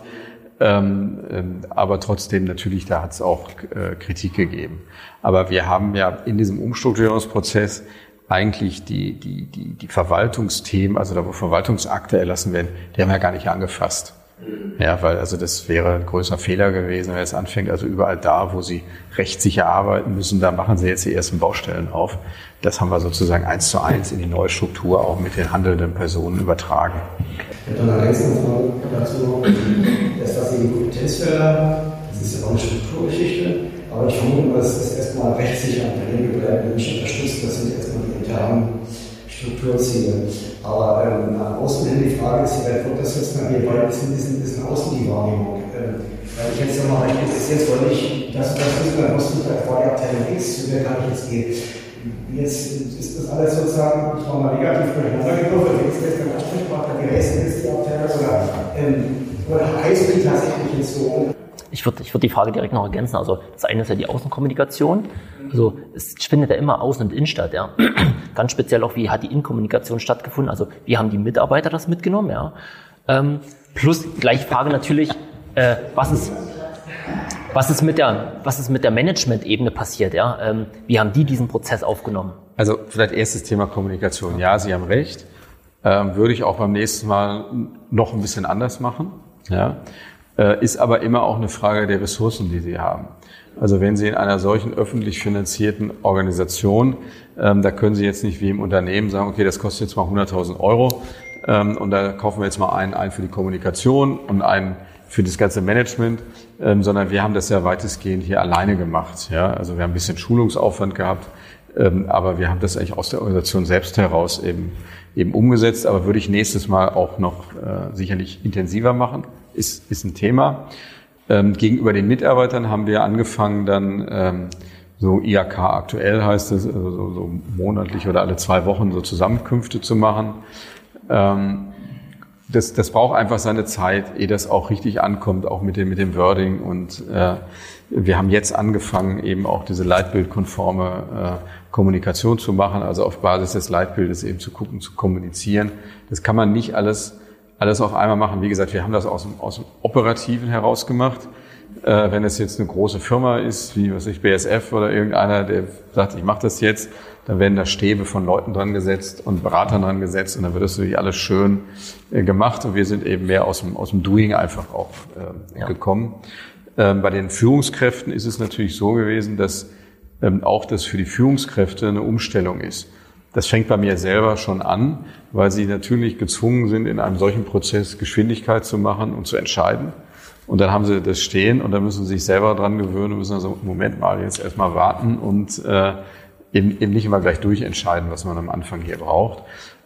ähm, ähm, aber trotzdem natürlich, da hat es auch äh, Kritik gegeben. Aber wir haben ja in diesem Umstrukturierungsprozess eigentlich die, die, die, die Verwaltungsthemen, also da wo Verwaltungsakte erlassen werden, die haben wir gar nicht angefasst. Ja, weil also das wäre ein größer Fehler gewesen, wenn es anfängt. Also überall da, wo Sie rechtssicher arbeiten müssen, da machen Sie jetzt die ersten Baustellen auf. Das haben wir sozusagen eins zu eins in die neue Struktur auch mit den handelnden Personen übertragen. Ich habe eine ergänzende Frage dazu. Das, was Sie Kompetenzfelder, das ist ja auch eine Strukturgeschichte, aber ich vermute, das ist erstmal rechtssicher an der Regel bleiben, nicht unterstützt. Das sind erstmal die internen Strukturziele. Aber ähm, nach außen hin die Frage ist, wie weit das jetzt nachher, weil es ein bisschen, bisschen außen die Wahrnehmung. Ähm, weil ich jetzt nochmal recht interessiert, weil ich, das, das ist beim Hospital vor der Abteilung X, zu der kann ich jetzt gehen. Jetzt ist das alles sozusagen, ich war mal negativ durcheinander gewürfelt, jetzt ist der Ansprechpartner gewesen, ist die Abteilung oder, ähm, oder heißt die tatsächlich jetzt so? Ich würde ich würd die Frage direkt noch ergänzen. Also das eine ist ja die Außenkommunikation. Also es findet ja immer Außen- und Innen statt. Ja. Ganz speziell auch, wie hat die Innenkommunikation stattgefunden? Also wie haben die Mitarbeiter das mitgenommen? Ja. Ähm, plus gleiche Frage natürlich, äh, was ist was ist mit der, was ist mit der Management-Ebene passiert? Ja? Ähm, wie haben die diesen Prozess aufgenommen? Also vielleicht erstes Thema Kommunikation. Ja, Sie haben recht. Ähm, würde ich auch beim nächsten Mal noch ein bisschen anders machen. Ja? Äh, ist aber immer auch eine Frage der Ressourcen, die Sie haben. Also wenn Sie in einer solchen öffentlich finanzierten Organisation, ähm, da können Sie jetzt nicht wie im Unternehmen sagen, okay, das kostet jetzt mal 100.000 Euro ähm, und da kaufen wir jetzt mal einen ein für die Kommunikation und einen für das ganze Management, ähm, sondern wir haben das ja weitestgehend hier alleine gemacht. Ja? Also wir haben ein bisschen Schulungsaufwand gehabt, ähm, aber wir haben das eigentlich aus der Organisation selbst heraus eben, eben umgesetzt. Aber würde ich nächstes Mal auch noch äh, sicherlich intensiver machen, ist, ist ein Thema. Ähm, gegenüber den Mitarbeitern haben wir angefangen dann ähm, so IAK aktuell heißt es, also so, so monatlich oder alle zwei Wochen so Zusammenkünfte zu machen. Ähm, das, das braucht einfach seine Zeit, ehe das auch richtig ankommt, auch mit dem, mit dem Wording. Und äh, wir haben jetzt angefangen, eben auch diese leitbildkonforme äh, Kommunikation zu machen, also auf Basis des Leitbildes eben zu gucken, zu kommunizieren. Das kann man nicht alles, alles auf einmal machen. Wie gesagt, wir haben das aus dem, aus dem Operativen heraus gemacht. Äh, wenn es jetzt eine große Firma ist, wie was ich BSF oder irgendeiner, der sagt, ich mache das jetzt, dann werden da Stäbe von Leuten dran gesetzt und Beratern dran gesetzt und dann wird das natürlich alles schön äh, gemacht und wir sind eben mehr aus dem, aus dem Doing einfach auch äh, ja. gekommen. Ähm, bei den Führungskräften ist es natürlich so gewesen, dass ähm, auch das für die Führungskräfte eine Umstellung ist. Das fängt bei mir selber schon an, weil sie natürlich gezwungen sind, in einem solchen Prozess Geschwindigkeit zu machen und zu entscheiden. Und dann haben sie das stehen und dann müssen sie sich selber dran gewöhnen und müssen also, Moment mal, jetzt erstmal warten und äh, eben, eben nicht immer gleich durchentscheiden, was man am Anfang hier braucht.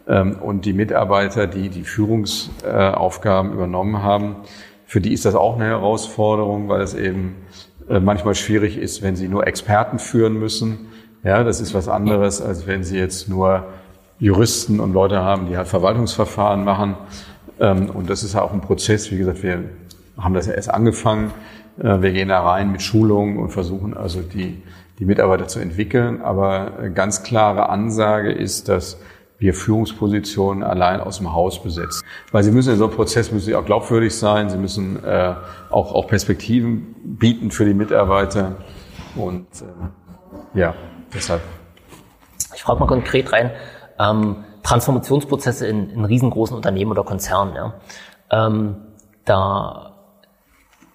Ähm, und die Mitarbeiter, die die Führungsaufgaben übernommen haben, für die ist das auch eine Herausforderung, weil es eben äh, manchmal schwierig ist, wenn sie nur Experten führen müssen. Ja, das ist was anderes, als wenn sie jetzt nur Juristen und Leute haben, die halt Verwaltungsverfahren machen. Ähm, und das ist ja auch ein Prozess. Wie gesagt, wir haben das ja erst angefangen. Äh, wir gehen da rein mit Schulungen und versuchen also die die Mitarbeiter zu entwickeln. Aber ganz klare Ansage ist, dass wir Führungspositionen allein aus dem Haus besetzen. Weil sie müssen in so einem Prozess müssen sie auch glaubwürdig sein, sie müssen äh, auch, auch Perspektiven bieten für die Mitarbeiter. Und äh, ja, deshalb. Ich frage mal konkret rein, ähm, Transformationsprozesse in, in riesengroßen Unternehmen oder Konzernen. Ja. Ähm, da,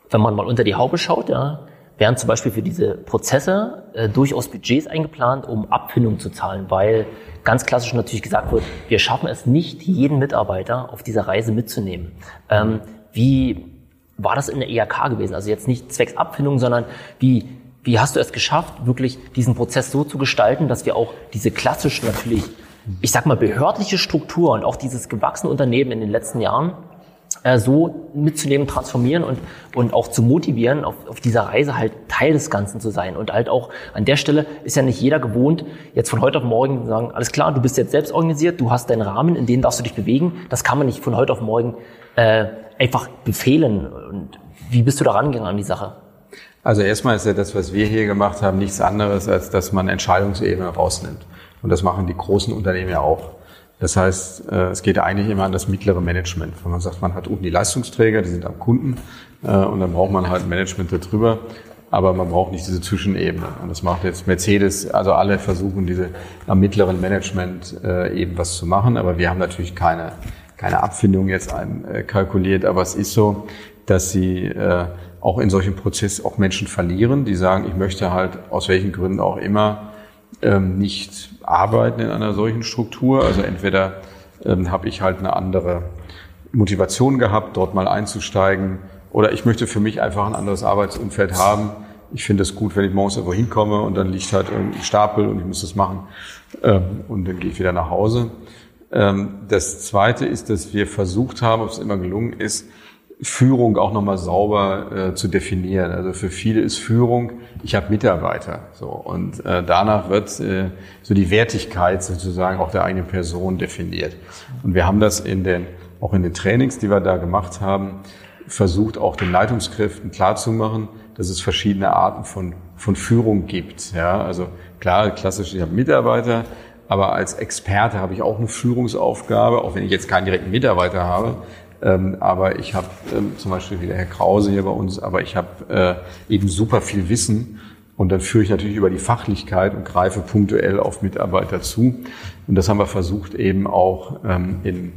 wenn man mal unter die Haube schaut, ja, werden zum Beispiel für diese Prozesse äh, durchaus Budgets eingeplant, um Abfindungen zu zahlen, weil ganz klassisch natürlich gesagt wird, wir schaffen es nicht, jeden Mitarbeiter auf dieser Reise mitzunehmen. Ähm, wie war das in der ERK gewesen? Also jetzt nicht zwecks Abfindung, sondern wie, wie hast du es geschafft, wirklich diesen Prozess so zu gestalten, dass wir auch diese klassischen natürlich, ich sag mal, behördliche Struktur und auch dieses gewachsene Unternehmen in den letzten Jahren äh, so mitzunehmen, transformieren und, und auch zu motivieren, auf, auf dieser Reise halt Teil des Ganzen zu sein. Und halt auch an der Stelle ist ja nicht jeder gewohnt, jetzt von heute auf morgen zu sagen, alles klar, du bist jetzt selbst organisiert, du hast deinen Rahmen, in dem darfst du dich bewegen. Das kann man nicht von heute auf morgen äh, einfach befehlen. Und wie bist du da rangegangen an die Sache? Also erstmal ist ja das, was wir hier gemacht haben, nichts anderes, als dass man Entscheidungsebene rausnimmt. Und das machen die großen Unternehmen ja auch. Das heißt, äh, es geht eigentlich immer an das mittlere Management. Wenn man sagt, man hat unten die Leistungsträger, die sind am Kunden äh, und dann braucht man halt Management darüber, aber man braucht nicht diese Zwischenebene. Und das macht jetzt Mercedes, also alle versuchen diese am mittleren Management äh, eben was zu machen, aber wir haben natürlich keine, keine Abfindung jetzt kalkuliert, aber es ist so, dass sie auch in solchen Prozess auch Menschen verlieren, die sagen, ich möchte halt aus welchen Gründen auch immer ähm, nicht arbeiten in einer solchen Struktur. Also entweder ähm, habe ich halt eine andere Motivation gehabt, dort mal einzusteigen, oder ich möchte für mich einfach ein anderes Arbeitsumfeld haben. Ich finde es gut, wenn ich morgens irgendwo hinkomme und dann liegt halt irgendein Stapel und ich muss das machen ähm, und dann gehe ich wieder nach Hause. Ähm, das Zweite ist, dass wir versucht haben, ob es immer gelungen ist, Führung auch nochmal sauber äh, zu definieren. Also für viele ist Führung, ich habe Mitarbeiter. So und äh, danach wird äh, so die Wertigkeit sozusagen auch der eigenen Person definiert. Und wir haben das in den auch in den Trainings, die wir da gemacht haben, versucht auch den Leitungskräften klarzumachen, dass es verschiedene Arten von von Führung gibt. Ja, also klar, klassisch, ich habe Mitarbeiter, aber als Experte habe ich auch eine Führungsaufgabe, auch wenn ich jetzt keinen direkten Mitarbeiter habe. Ähm, aber ich habe ähm, zum Beispiel wie der Herr Krause hier bei uns, aber ich habe äh, eben super viel Wissen und dann führe ich natürlich über die Fachlichkeit und greife punktuell auf Mitarbeiter zu. Und das haben wir versucht eben auch ähm, in,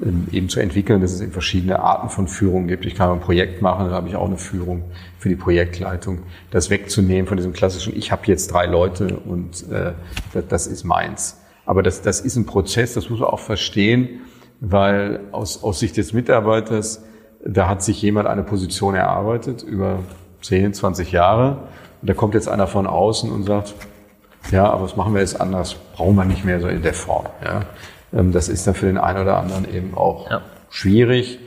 in, eben zu entwickeln, dass es eben verschiedene Arten von Führung gibt. Ich kann ein Projekt machen, da habe ich auch eine Führung für die Projektleitung. Das wegzunehmen von diesem klassischen, ich habe jetzt drei Leute und äh, das, das ist meins. Aber das, das ist ein Prozess, das muss man auch verstehen weil aus, aus Sicht des Mitarbeiters, da hat sich jemand eine Position erarbeitet über 10, 20 Jahre und da kommt jetzt einer von außen und sagt, ja, aber was machen wir jetzt anders? Brauchen wir nicht mehr so in der Form. Ja? Ähm, das ist dann für den einen oder anderen eben auch ja. schwierig.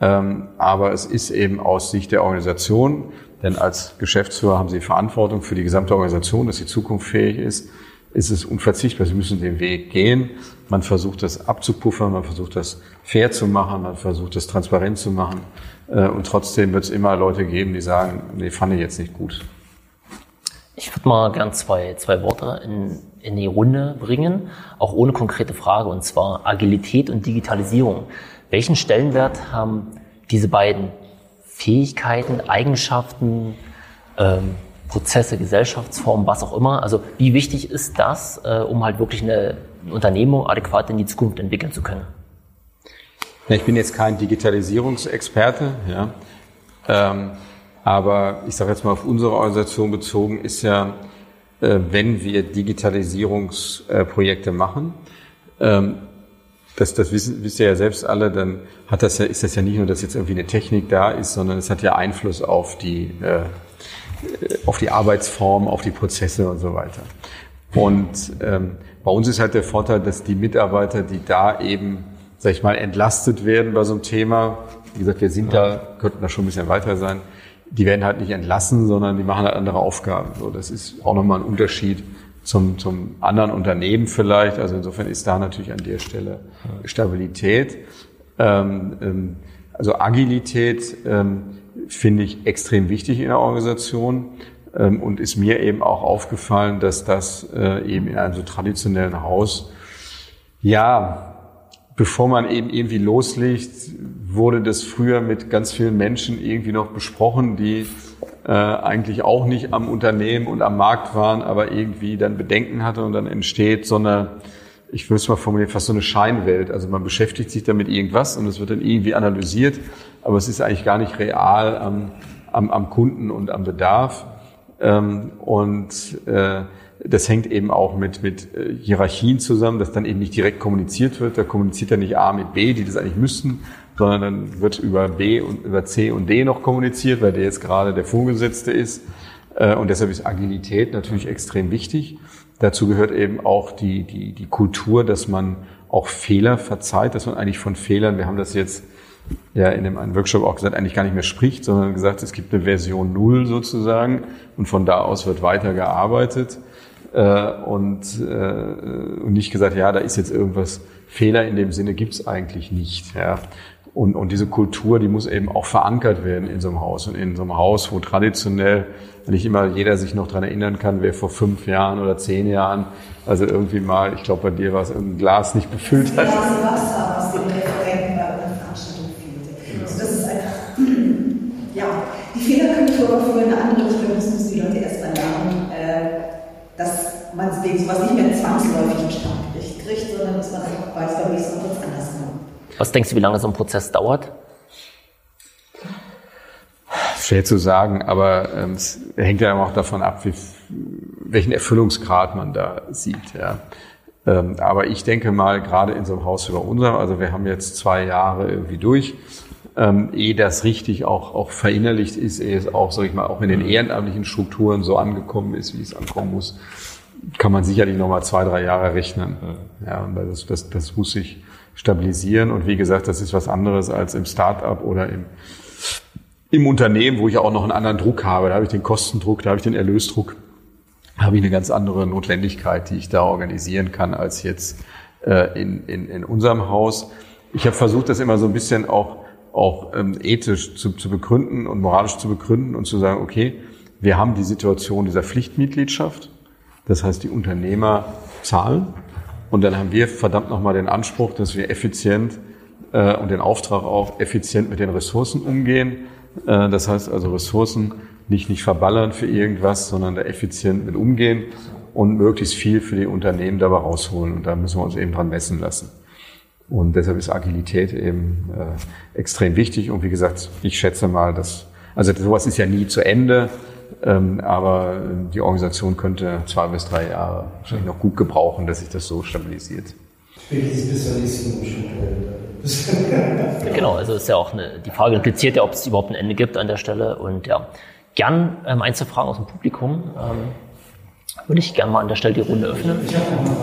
Ähm, aber es ist eben aus Sicht der Organisation, denn als Geschäftsführer haben Sie Verantwortung für die gesamte Organisation, dass sie zukunftsfähig ist. ist es unverzichtbar. Sie müssen den Weg gehen. Man versucht das abzupuffern, man versucht das fair zu machen, man versucht das transparent zu machen. Äh, und trotzdem wird es immer Leute geben, die sagen, nee, fand ich jetzt nicht gut. Ich würde mal gern zwei, zwei Worte in, in die Runde bringen, auch ohne konkrete Frage, und zwar Agilität und Digitalisierung. Welchen Stellenwert haben diese beiden Fähigkeiten, Eigenschaften, ähm, Prozesse, Gesellschaftsformen, was auch immer? Also wie wichtig ist das, äh, um halt wirklich eine, eine Unternehmung adäquat in die Zukunft entwickeln zu können? Ich bin jetzt kein Digitalisierungsexperte, ja. Ähm, aber ich sage jetzt mal auf unsere Organisation bezogen, ist ja, äh, wenn wir Digitalisierungsprojekte machen, ähm, das, das wissen, wisst ihr ja selbst alle, dann hat das ja, ist das ja nicht nur, dass jetzt irgendwie eine Technik da ist, sondern es hat ja Einfluss auf die, äh, auf die Arbeitsform, auf die Prozesse und so weiter. Und ähm, bei uns ist halt der Vorteil, dass die Mitarbeiter, die da eben, sag ich mal, entlastet werden bei so einem Thema, wie gesagt, wir sind da, könnten da schon ein bisschen weiter sein, die werden halt nicht entlassen, sondern die machen halt andere Aufgaben. So, das ist auch nochmal ein Unterschied zum, zum anderen Unternehmen vielleicht. Also insofern ist da natürlich an der Stelle Stabilität. Ähm, ähm, also Agilität ähm, finde ich extrem wichtig in der Organisation und ist mir eben auch aufgefallen, dass das äh, eben in einem so traditionellen Haus ja bevor man eben irgendwie loslegt, wurde das früher mit ganz vielen Menschen irgendwie noch besprochen, die äh, eigentlich auch nicht am Unternehmen und am Markt waren, aber irgendwie dann Bedenken hatte und dann entsteht so eine, ich würde es mal formulieren, fast so eine Scheinwelt. Also man beschäftigt sich damit irgendwas und es wird dann irgendwie analysiert, aber es ist eigentlich gar nicht real am, am, am Kunden und am Bedarf. Ähm, und äh, das hängt eben auch mit, mit äh, Hierarchien zusammen, dass dann eben nicht direkt kommuniziert wird. Da kommuniziert ja nicht A mit B, die das eigentlich müssten, sondern dann wird über B und über C und D noch kommuniziert, weil der jetzt gerade der Vorgesetzte ist. Äh, und deshalb ist Agilität natürlich extrem wichtig. Dazu gehört eben auch die, die, die Kultur, dass man auch Fehler verzeiht, dass man eigentlich von Fehlern, wir haben das jetzt ja in dem einen Workshop auch gesagt, eigentlich gar nicht mehr spricht, sondern gesagt, es gibt eine Version Null sozusagen und von da aus wird weiter gearbeitet äh, und, äh, und nicht gesagt, ja, da ist jetzt irgendwas Fehler in dem Sinne gibt's eigentlich nicht. Ja. Und, und diese Kultur, die muss eben auch verankert werden in so einem Haus. Und in so einem Haus, wo traditionell nicht immer jeder sich noch dran erinnern kann, wer vor fünf Jahren oder zehn Jahren, also irgendwie mal, ich glaube bei dir war es ein Glas nicht befüllt hat. Glas Wasser aus dem Referenten bei einer Veranstaltung fehlte. Also das ist einfach, ja, die Fehlerkultur war früher eine andere Richtung, das müssen die Leute erst mal lernen. Äh, dass man wegen sowas nicht mehr zwangsläufig im Startbericht kriegt, sondern dass man einfach weiß, da ist noch was anders machen. Was denkst du, wie lange so ein Prozess dauert? Schwer zu sagen, aber ähm, es hängt ja auch davon ab, wie, welchen Erfüllungsgrad man da sieht. Ja. Ähm, aber ich denke mal, gerade in so einem Haus über unserem, also wir haben jetzt zwei Jahre irgendwie durch, ähm, ehe das richtig auch, auch verinnerlicht ist, ehe es auch, sag ich mal, auch in den mhm. ehrenamtlichen Strukturen so angekommen ist, wie es ankommen muss, kann man sicherlich nochmal zwei, drei Jahre rechnen. Ja, und das, das, das muss sich stabilisieren. Und wie gesagt, das ist was anderes als im Start-up oder im, im Unternehmen, wo ich auch noch einen anderen Druck habe. Da habe ich den Kostendruck, da habe ich den Erlösdruck, da habe ich eine ganz andere Notwendigkeit, die ich da organisieren kann, als jetzt äh, in, in, in unserem Haus. Ich habe versucht, das immer so ein bisschen auch auch ähm, ethisch zu, zu begründen und moralisch zu begründen und zu sagen, okay, wir haben die Situation dieser Pflichtmitgliedschaft, das heißt, die Unternehmer zahlen und dann haben wir verdammt nochmal den Anspruch, dass wir effizient äh, und den Auftrag auch effizient mit den Ressourcen umgehen. Äh, das heißt also Ressourcen nicht, nicht verballern für irgendwas, sondern da effizient mit umgehen und möglichst viel für die Unternehmen dabei rausholen. Und da müssen wir uns eben dran messen lassen. Und deshalb ist Agilität eben äh, extrem wichtig. Und wie gesagt, ich schätze mal, dass, also sowas ist ja nie zu Ende, ähm, aber die Organisation könnte zwei bis drei Jahre wahrscheinlich noch gut gebrauchen, dass sich das so stabilisiert. genau, also ist ja auch eine, die Frage impliziert ja, ob es überhaupt ein Ende gibt an der Stelle. Und ja, gern ähm, Einzelfragen aus dem Publikum. Ähm, würde ich gerne mal an der Stelle die Runde öffnen. Ich habe noch eine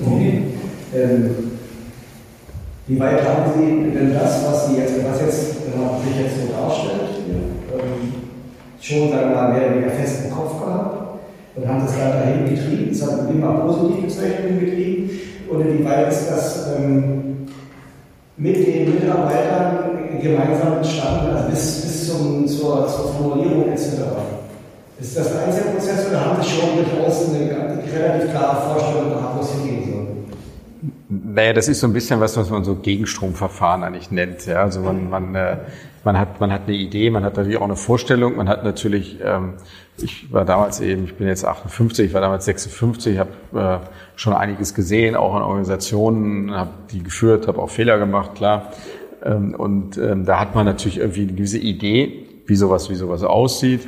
Frage. Ähm, wie weit haben Sie denn das, was, Sie jetzt, was jetzt, wenn man sich jetzt so darstellt, ähm, schon sagen wir mal, mehr oder weniger fest im Kopf gehabt? und haben das weiterhin betrieben. Das hat immer positive Zeichnungen betrieben. Und inwieweit ist das ähm, mit den Mitarbeitern gemeinsam entstanden, also bis, bis zum, zur, zur Formulierung etc. Ist das ein Einzelprozess oder haben Sie schon durchaus eine, eine relativ klare Vorstellung gehabt, wo es hingehen soll? Naja, das ist so ein bisschen was, was man so Gegenstromverfahren eigentlich nennt. Ja, also man, man, äh, man hat, man hat eine Idee, man hat natürlich auch eine Vorstellung, man hat natürlich, ähm, ich war damals eben, ich bin jetzt 58, ich war damals 56, habe äh, schon einiges gesehen, auch in Organisationen, habe die geführt, habe auch Fehler gemacht, klar. Ähm, und ähm, da hat man natürlich irgendwie eine gewisse Idee, wie sowas, wie sowas aussieht.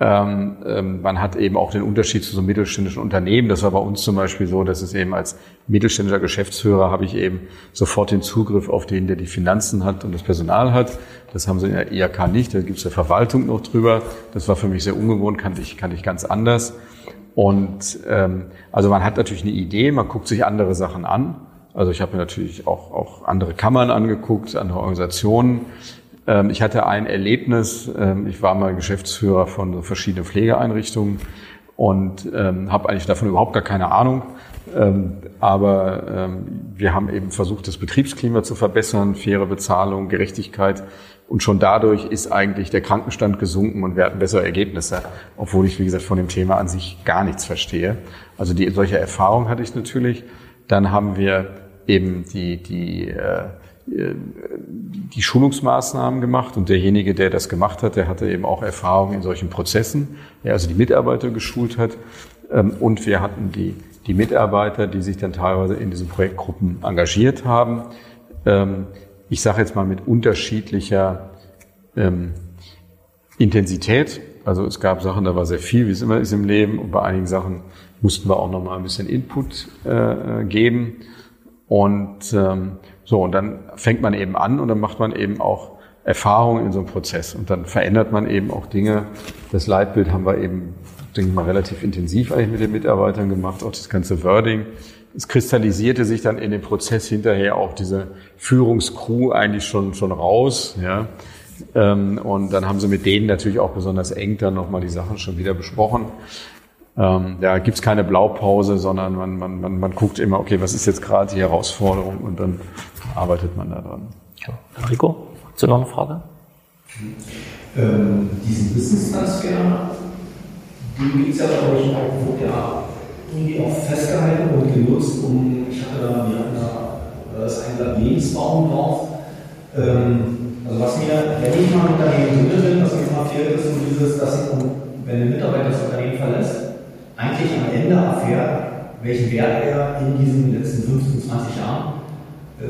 Ähm, ähm, man hat eben auch den Unterschied zu so mittelständischen Unternehmen. Das war bei uns zum Beispiel so, dass es eben als mittelständischer Geschäftsführer habe ich eben sofort den Zugriff auf den, der die Finanzen hat und das Personal hat. Das haben sie in der IHK nicht. Da gibt es eine Verwaltung noch drüber. Das war für mich sehr ungewohnt, kannte ich, kannte ich ganz anders. Und ähm, also man hat natürlich eine Idee, man guckt sich andere Sachen an. Also ich habe mir natürlich auch, auch andere Kammern angeguckt, andere Organisationen. Ähm, ich hatte ein Erlebnis, ähm, ich war mal Geschäftsführer von verschiedenen Pflegeeinrichtungen und ähm, habe eigentlich davon überhaupt gar keine Ahnung. aber wir haben eben versucht, das Betriebsklima zu verbessern, faire Bezahlung, Gerechtigkeit. Und schon dadurch ist eigentlich der Krankenstand gesunken und wir hatten bessere Ergebnisse, obwohl ich, wie gesagt, von dem Thema an sich gar nichts verstehe. Also die, solche Erfahrungen hatte ich natürlich. Dann haben wir eben die, die äh, die Schulungsmaßnahmen gemacht und derjenige, der das gemacht hat, der hatte eben auch Erfahrung in solchen Prozessen, der also die Mitarbeiter geschult hat. Ähm, und wir hatten die, die Mitarbeiter, die sich dann teilweise in diesen Projektgruppen engagiert haben. Ähm, ich sage jetzt mal mit unterschiedlicher ähm, Intensität. Also es gab Sachen, da war sehr viel, wie es immer ist im Leben. Und bei einigen Sachen mussten wir auch noch mal ein bisschen Input äh, geben. Und so, und dann fängt man eben an und dann macht man eben auch Erfahrungen in so einem Prozess. Und dann verändert man eben auch Dinge. Das Leitbild haben wir eben, denke ich mal, relativ intensiv eigentlich mit den Mitarbeitern gemacht, auch das ganze Wording. Es kristallisierte sich dann in dem Prozess hinterher auch diese Führungscrew eigentlich schon, schon raus, ja. Ähm, und dann haben sie mit denen natürlich auch besonders eng dann nochmal die Sachen schon wieder besprochen. Ähm, da gibt's keine Blaupause, sondern man, man, man, man guckt immer, okay, was ist jetzt gerade die Herausforderung und dann arbeitet man daran. Ja. Rico, hast du noch eine Frage? Ähm, diesen Wissenstransfer, den gibt es ja, glaube ich, auch, wurde ja irgendwie auch festgehalten und genutzt, um, ich hatte da, wir hatten da, da ist ein Lebensbaum drauf. Ähm, also was mir, wenn ich mal im Unternehmen drin bin, was mir immer fehlt, ist so dieses, dass ich, wenn ein Mitarbeiter das Unternehmen verlässt, eigentlich am Ende erfährt, welchen Wert er in diesen letzten 15, 20 Jahren äh,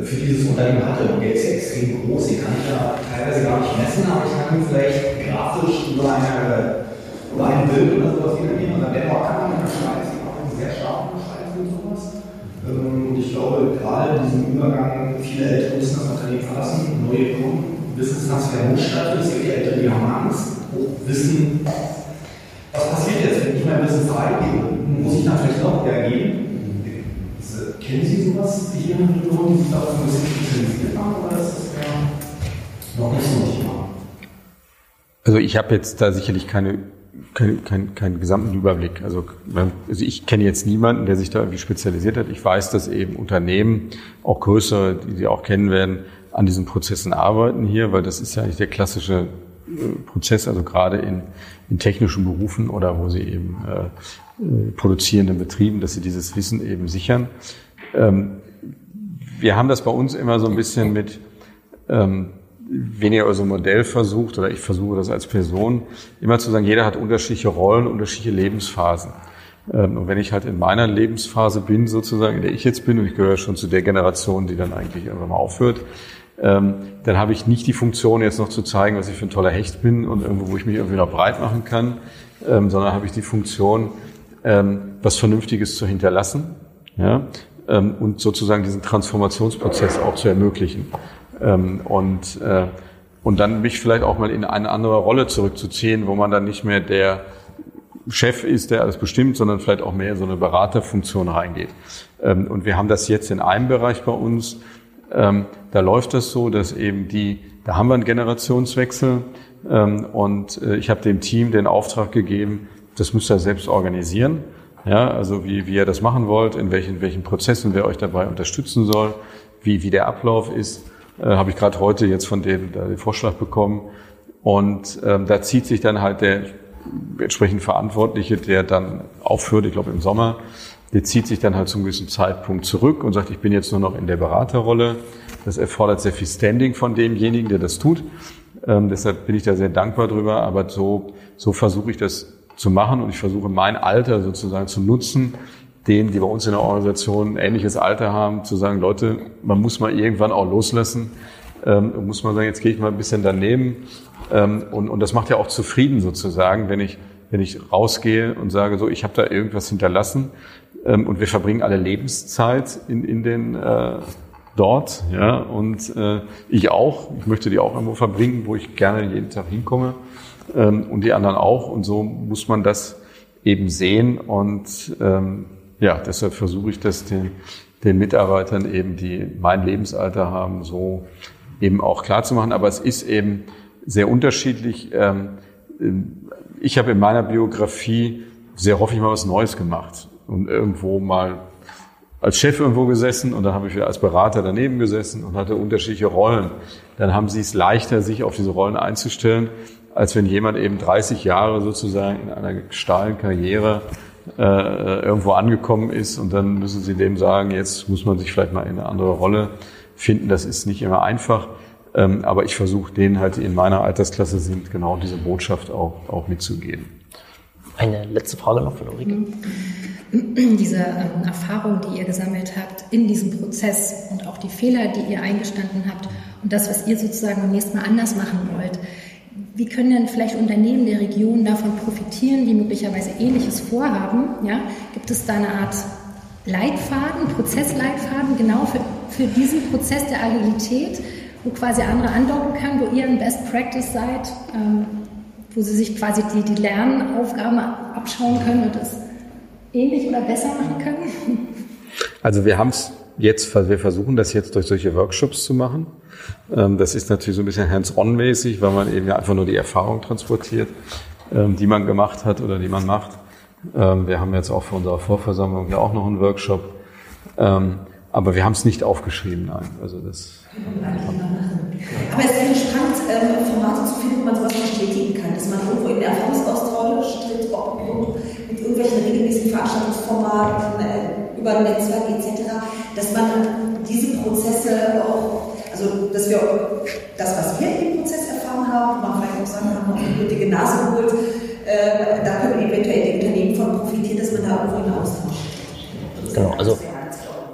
für dieses Unternehmen hatte. Und der ist ja extrem groß, den kann ich ja teilweise gar nicht messen, aber ich kann ihn vielleicht grafisch über, eine, über ein Bild oder sowas wiedergeben. Und dann dennoch kann man unterscheiden, auch einen sehr starken unterscheiden und sowas. Ähm, und ich glaube, gerade in diesem Übergang, viele Ältere müssen das Unternehmen verlassen, neue kommen, Wissenstransfer muss stattfinden. Es gibt Ältere, die haben Angst, wissen, was passiert jetzt, wenn ich mein Wissen freigebe? Muss ich dann vielleicht noch reagieren? Kennen Sie sowas hier in der Region, die sich darauf ein bisschen spezialisiert haben, oder ist das ja noch nicht so ein Thema? Also ich habe jetzt da sicherlich keine keinen kein, kein gesamten Überblick. Also, also ich kenne jetzt niemanden, der sich da irgendwie spezialisiert hat. Ich weiß, dass eben Unternehmen, auch größere, die Sie auch kennen werden, an diesen Prozessen arbeiten hier, weil das ist ja eigentlich der klassische äh, Prozess, also gerade in, in technischen Berufen oder wo sie eben äh, äh, produzierenden Betrieben, dass sie dieses Wissen eben sichern. Ähm, wir haben das bei uns immer so ein bisschen mit ähm, weniger so Modell versucht, oder ich versuche das als Person, immer zu sagen, jeder hat unterschiedliche Rollen, unterschiedliche Lebensphasen. Ähm, und wenn ich halt in meiner Lebensphase bin, sozusagen, in der ich jetzt bin, und ich gehöre schon zu der Generation, die dann eigentlich irgendwann mal aufhört, ähm, dann habe ich nicht die Funktion, jetzt noch zu zeigen, was ich für ein toller Hecht bin und irgendwo, wo ich mich irgendwie noch breit machen kann, ähm, sondern habe ich die Funktion, was Vernünftiges zu hinterlassen ja, ähm, und sozusagen diesen Transformationsprozess auch zu ermöglichen. Ähm, und, äh, und dann mich vielleicht auch mal in eine andere Rolle zurückzuziehen, wo man dann nicht mehr der Chef ist, der alles bestimmt, sondern vielleicht auch mehr in so eine Beraterfunktion reingeht. Ähm, und wir haben das jetzt in einem Bereich bei uns, ähm, da läuft das so, dass eben die, da haben wir einen Generationswechsel ähm, und äh, ich habe dem Team den Auftrag gegeben, das müsst ihr selbst organisieren. Ja, also wie, wie ihr das machen wollt, in welchen, welchen Prozessen wer euch dabei unterstützen soll, wie, wie der Ablauf ist, äh, habe ich gerade heute jetzt von denen da den Vorschlag bekommen. Und ähm, da zieht sich dann halt der entsprechend Verantwortliche, der dann aufhört, ich glaube im Sommer, der zieht sich dann halt zum gewissen Zeitpunkt zurück und sagt, ich bin jetzt nur noch in der Beraterrolle. Das erfordert sehr viel Standing von demjenigen, der das tut. Ähm, deshalb bin ich da sehr dankbar drüber. Aber so, so versuche ich das zu machen und ich versuche mein Alter sozusagen zu nutzen, denen, die bei uns in der Organisation ein ähnliches Alter haben, zu sagen, Leute, man muss mal irgendwann auch loslassen. Ähm, muss man sagen, jetzt gehe ich mal ein bisschen daneben. Ähm, und, und das macht ja auch zufrieden sozusagen, wenn ich, wenn ich rausgehe und sage, so, ich habe da irgendwas hinterlassen ähm, und wir verbringen alle Lebenszeit in, in den äh, dort, ja, und äh, ich auch. Ich möchte die auch irgendwo verbringen, wo ich gerne jeden Tag hinkomme ähm, und die anderen auch. Und so muss man das eben sehen. Und ähm, ja, deshalb versuche ich das den, den Mitarbeitern eben, die mein Lebensalter haben, so eben auch klar zu machen. Aber es ist eben sehr unterschiedlich. Ähm, ich habe in meiner Biografie sehr häufig mal was Neues gemacht und irgendwo mal als Chef irgendwo gesessen und dann habe ich wieder als Berater daneben gesessen und hatte unterschiedliche Rollen. Dann haben sie es leichter, sich auf diese Rollen einzustellen, als wenn jemand eben 30 Jahre sozusagen in einer steilen Karriere äh, irgendwo angekommen ist und dann müssen sie dem sagen, jetzt muss man sich vielleicht mal in eine andere Rolle finden. Das ist nicht immer einfach, ähm, aber ich versuche denen halt, die in meiner Altersklasse sind, genau diese Botschaft auch, auch mitzugeben. Eine letzte Frage noch von Ulrike. Diese ähm, Erfahrung, die ihr gesammelt habt in diesem Prozess und auch die Fehler, die ihr eingestanden habt und das, was ihr sozusagen beim nächsten Mal anders machen wollt, wie können denn vielleicht Unternehmen der Region davon profitieren, die möglicherweise Ähnliches vorhaben? Ja? Gibt es da eine Art Leitfaden, Prozessleitfaden genau für, für diesen Prozess der Agilität, wo quasi andere andocken können, wo ihr ein Best Practice seid, ähm, wo sie sich quasi die, die Lernaufgaben abschauen können und das ähnlich oder besser machen können? Also wir haben es jetzt, wir versuchen das jetzt durch solche Workshops zu machen. Ähm, das ist natürlich so ein bisschen hands-on-mäßig, weil man eben ja einfach nur die Erfahrung transportiert, ähm, die man gemacht hat oder die man macht. Ähm, wir haben jetzt auch für unsere Vorversammlung ja auch noch einen Workshop. Aber wir haben es nicht aufgeschrieben, nein. Also das. Aber es wäre spannend, Formate zu finden, wo man sowas bestätigen kann, dass man irgendwo in Erfahrungsaustausch tritt, ob mit irgendwelchen regelmäßigen Veranstaltungsformaten, äh, über Netzwerk etc., dass man diese Prozesse auch also, dass wir das, was wir im Prozess erfahren haben, man vielleicht auch sagen kann, noch eine blutige Nase geholt, äh, da können eventuell die Unternehmen von profitieren, dass man da irgendwo einen Austausch Genau, also,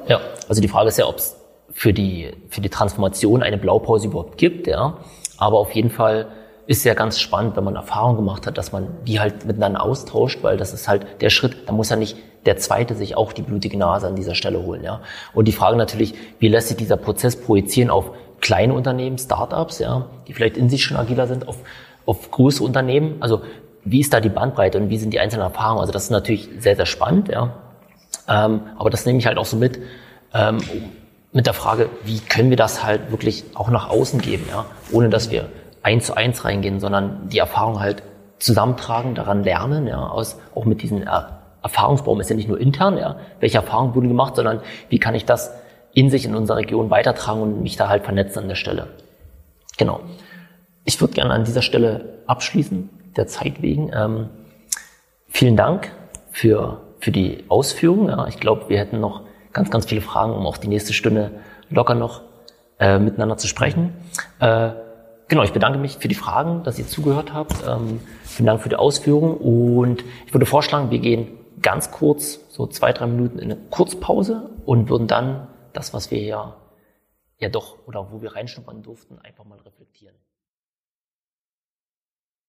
ja, also die Frage ist ja, ob es für die, für die Transformation eine Blaupause überhaupt gibt, ja. Aber auf jeden Fall ist ja ganz spannend, wenn man Erfahrung gemacht hat, dass man die halt miteinander austauscht, weil das ist halt der Schritt, da muss ja nicht der Zweite sich auch die blutige Nase an dieser Stelle holen. Ja? Und die Frage natürlich, wie lässt sich dieser Prozess projizieren auf kleine Unternehmen, Startups, ja, die vielleicht in sich schon agiler sind, auf, auf größere Unternehmen? Also wie ist da die Bandbreite und wie sind die einzelnen Erfahrungen? Also das ist natürlich sehr, sehr spannend, ja. Ähm, aber das nehme ich halt auch so mit, ähm, mit der Frage, wie können wir das halt wirklich auch nach außen geben, ja, ohne dass wir eins zu eins reingehen, sondern die Erfahrung halt zusammentragen, daran lernen, ja, aus, auch mit diesen Erfahrungsbaum ist ja nicht nur intern, ja, welche Erfahrungen wurden gemacht, sondern wie kann ich das in sich in unserer Region weitertragen und mich da halt vernetzen an der Stelle. Genau. Ich würde gerne an dieser Stelle abschließen, der Zeit wegen. Ähm, vielen Dank für, für die Ausführungen. Ja. Ich glaube, wir hätten noch ganz, ganz viele Fragen, um auch die nächste Stunde locker noch äh, miteinander zu sprechen. Äh, genau, ich bedanke mich für die Fragen, dass ihr zugehört habt. Ähm, vielen Dank für die Ausführungen und ich würde vorschlagen, wir gehen ganz kurz, so zwei, drei Minuten in eine Kurzpause und würden dann das, was wir ja, ja doch, oder wo wir reinschnuppern durften, einfach mal reflektieren.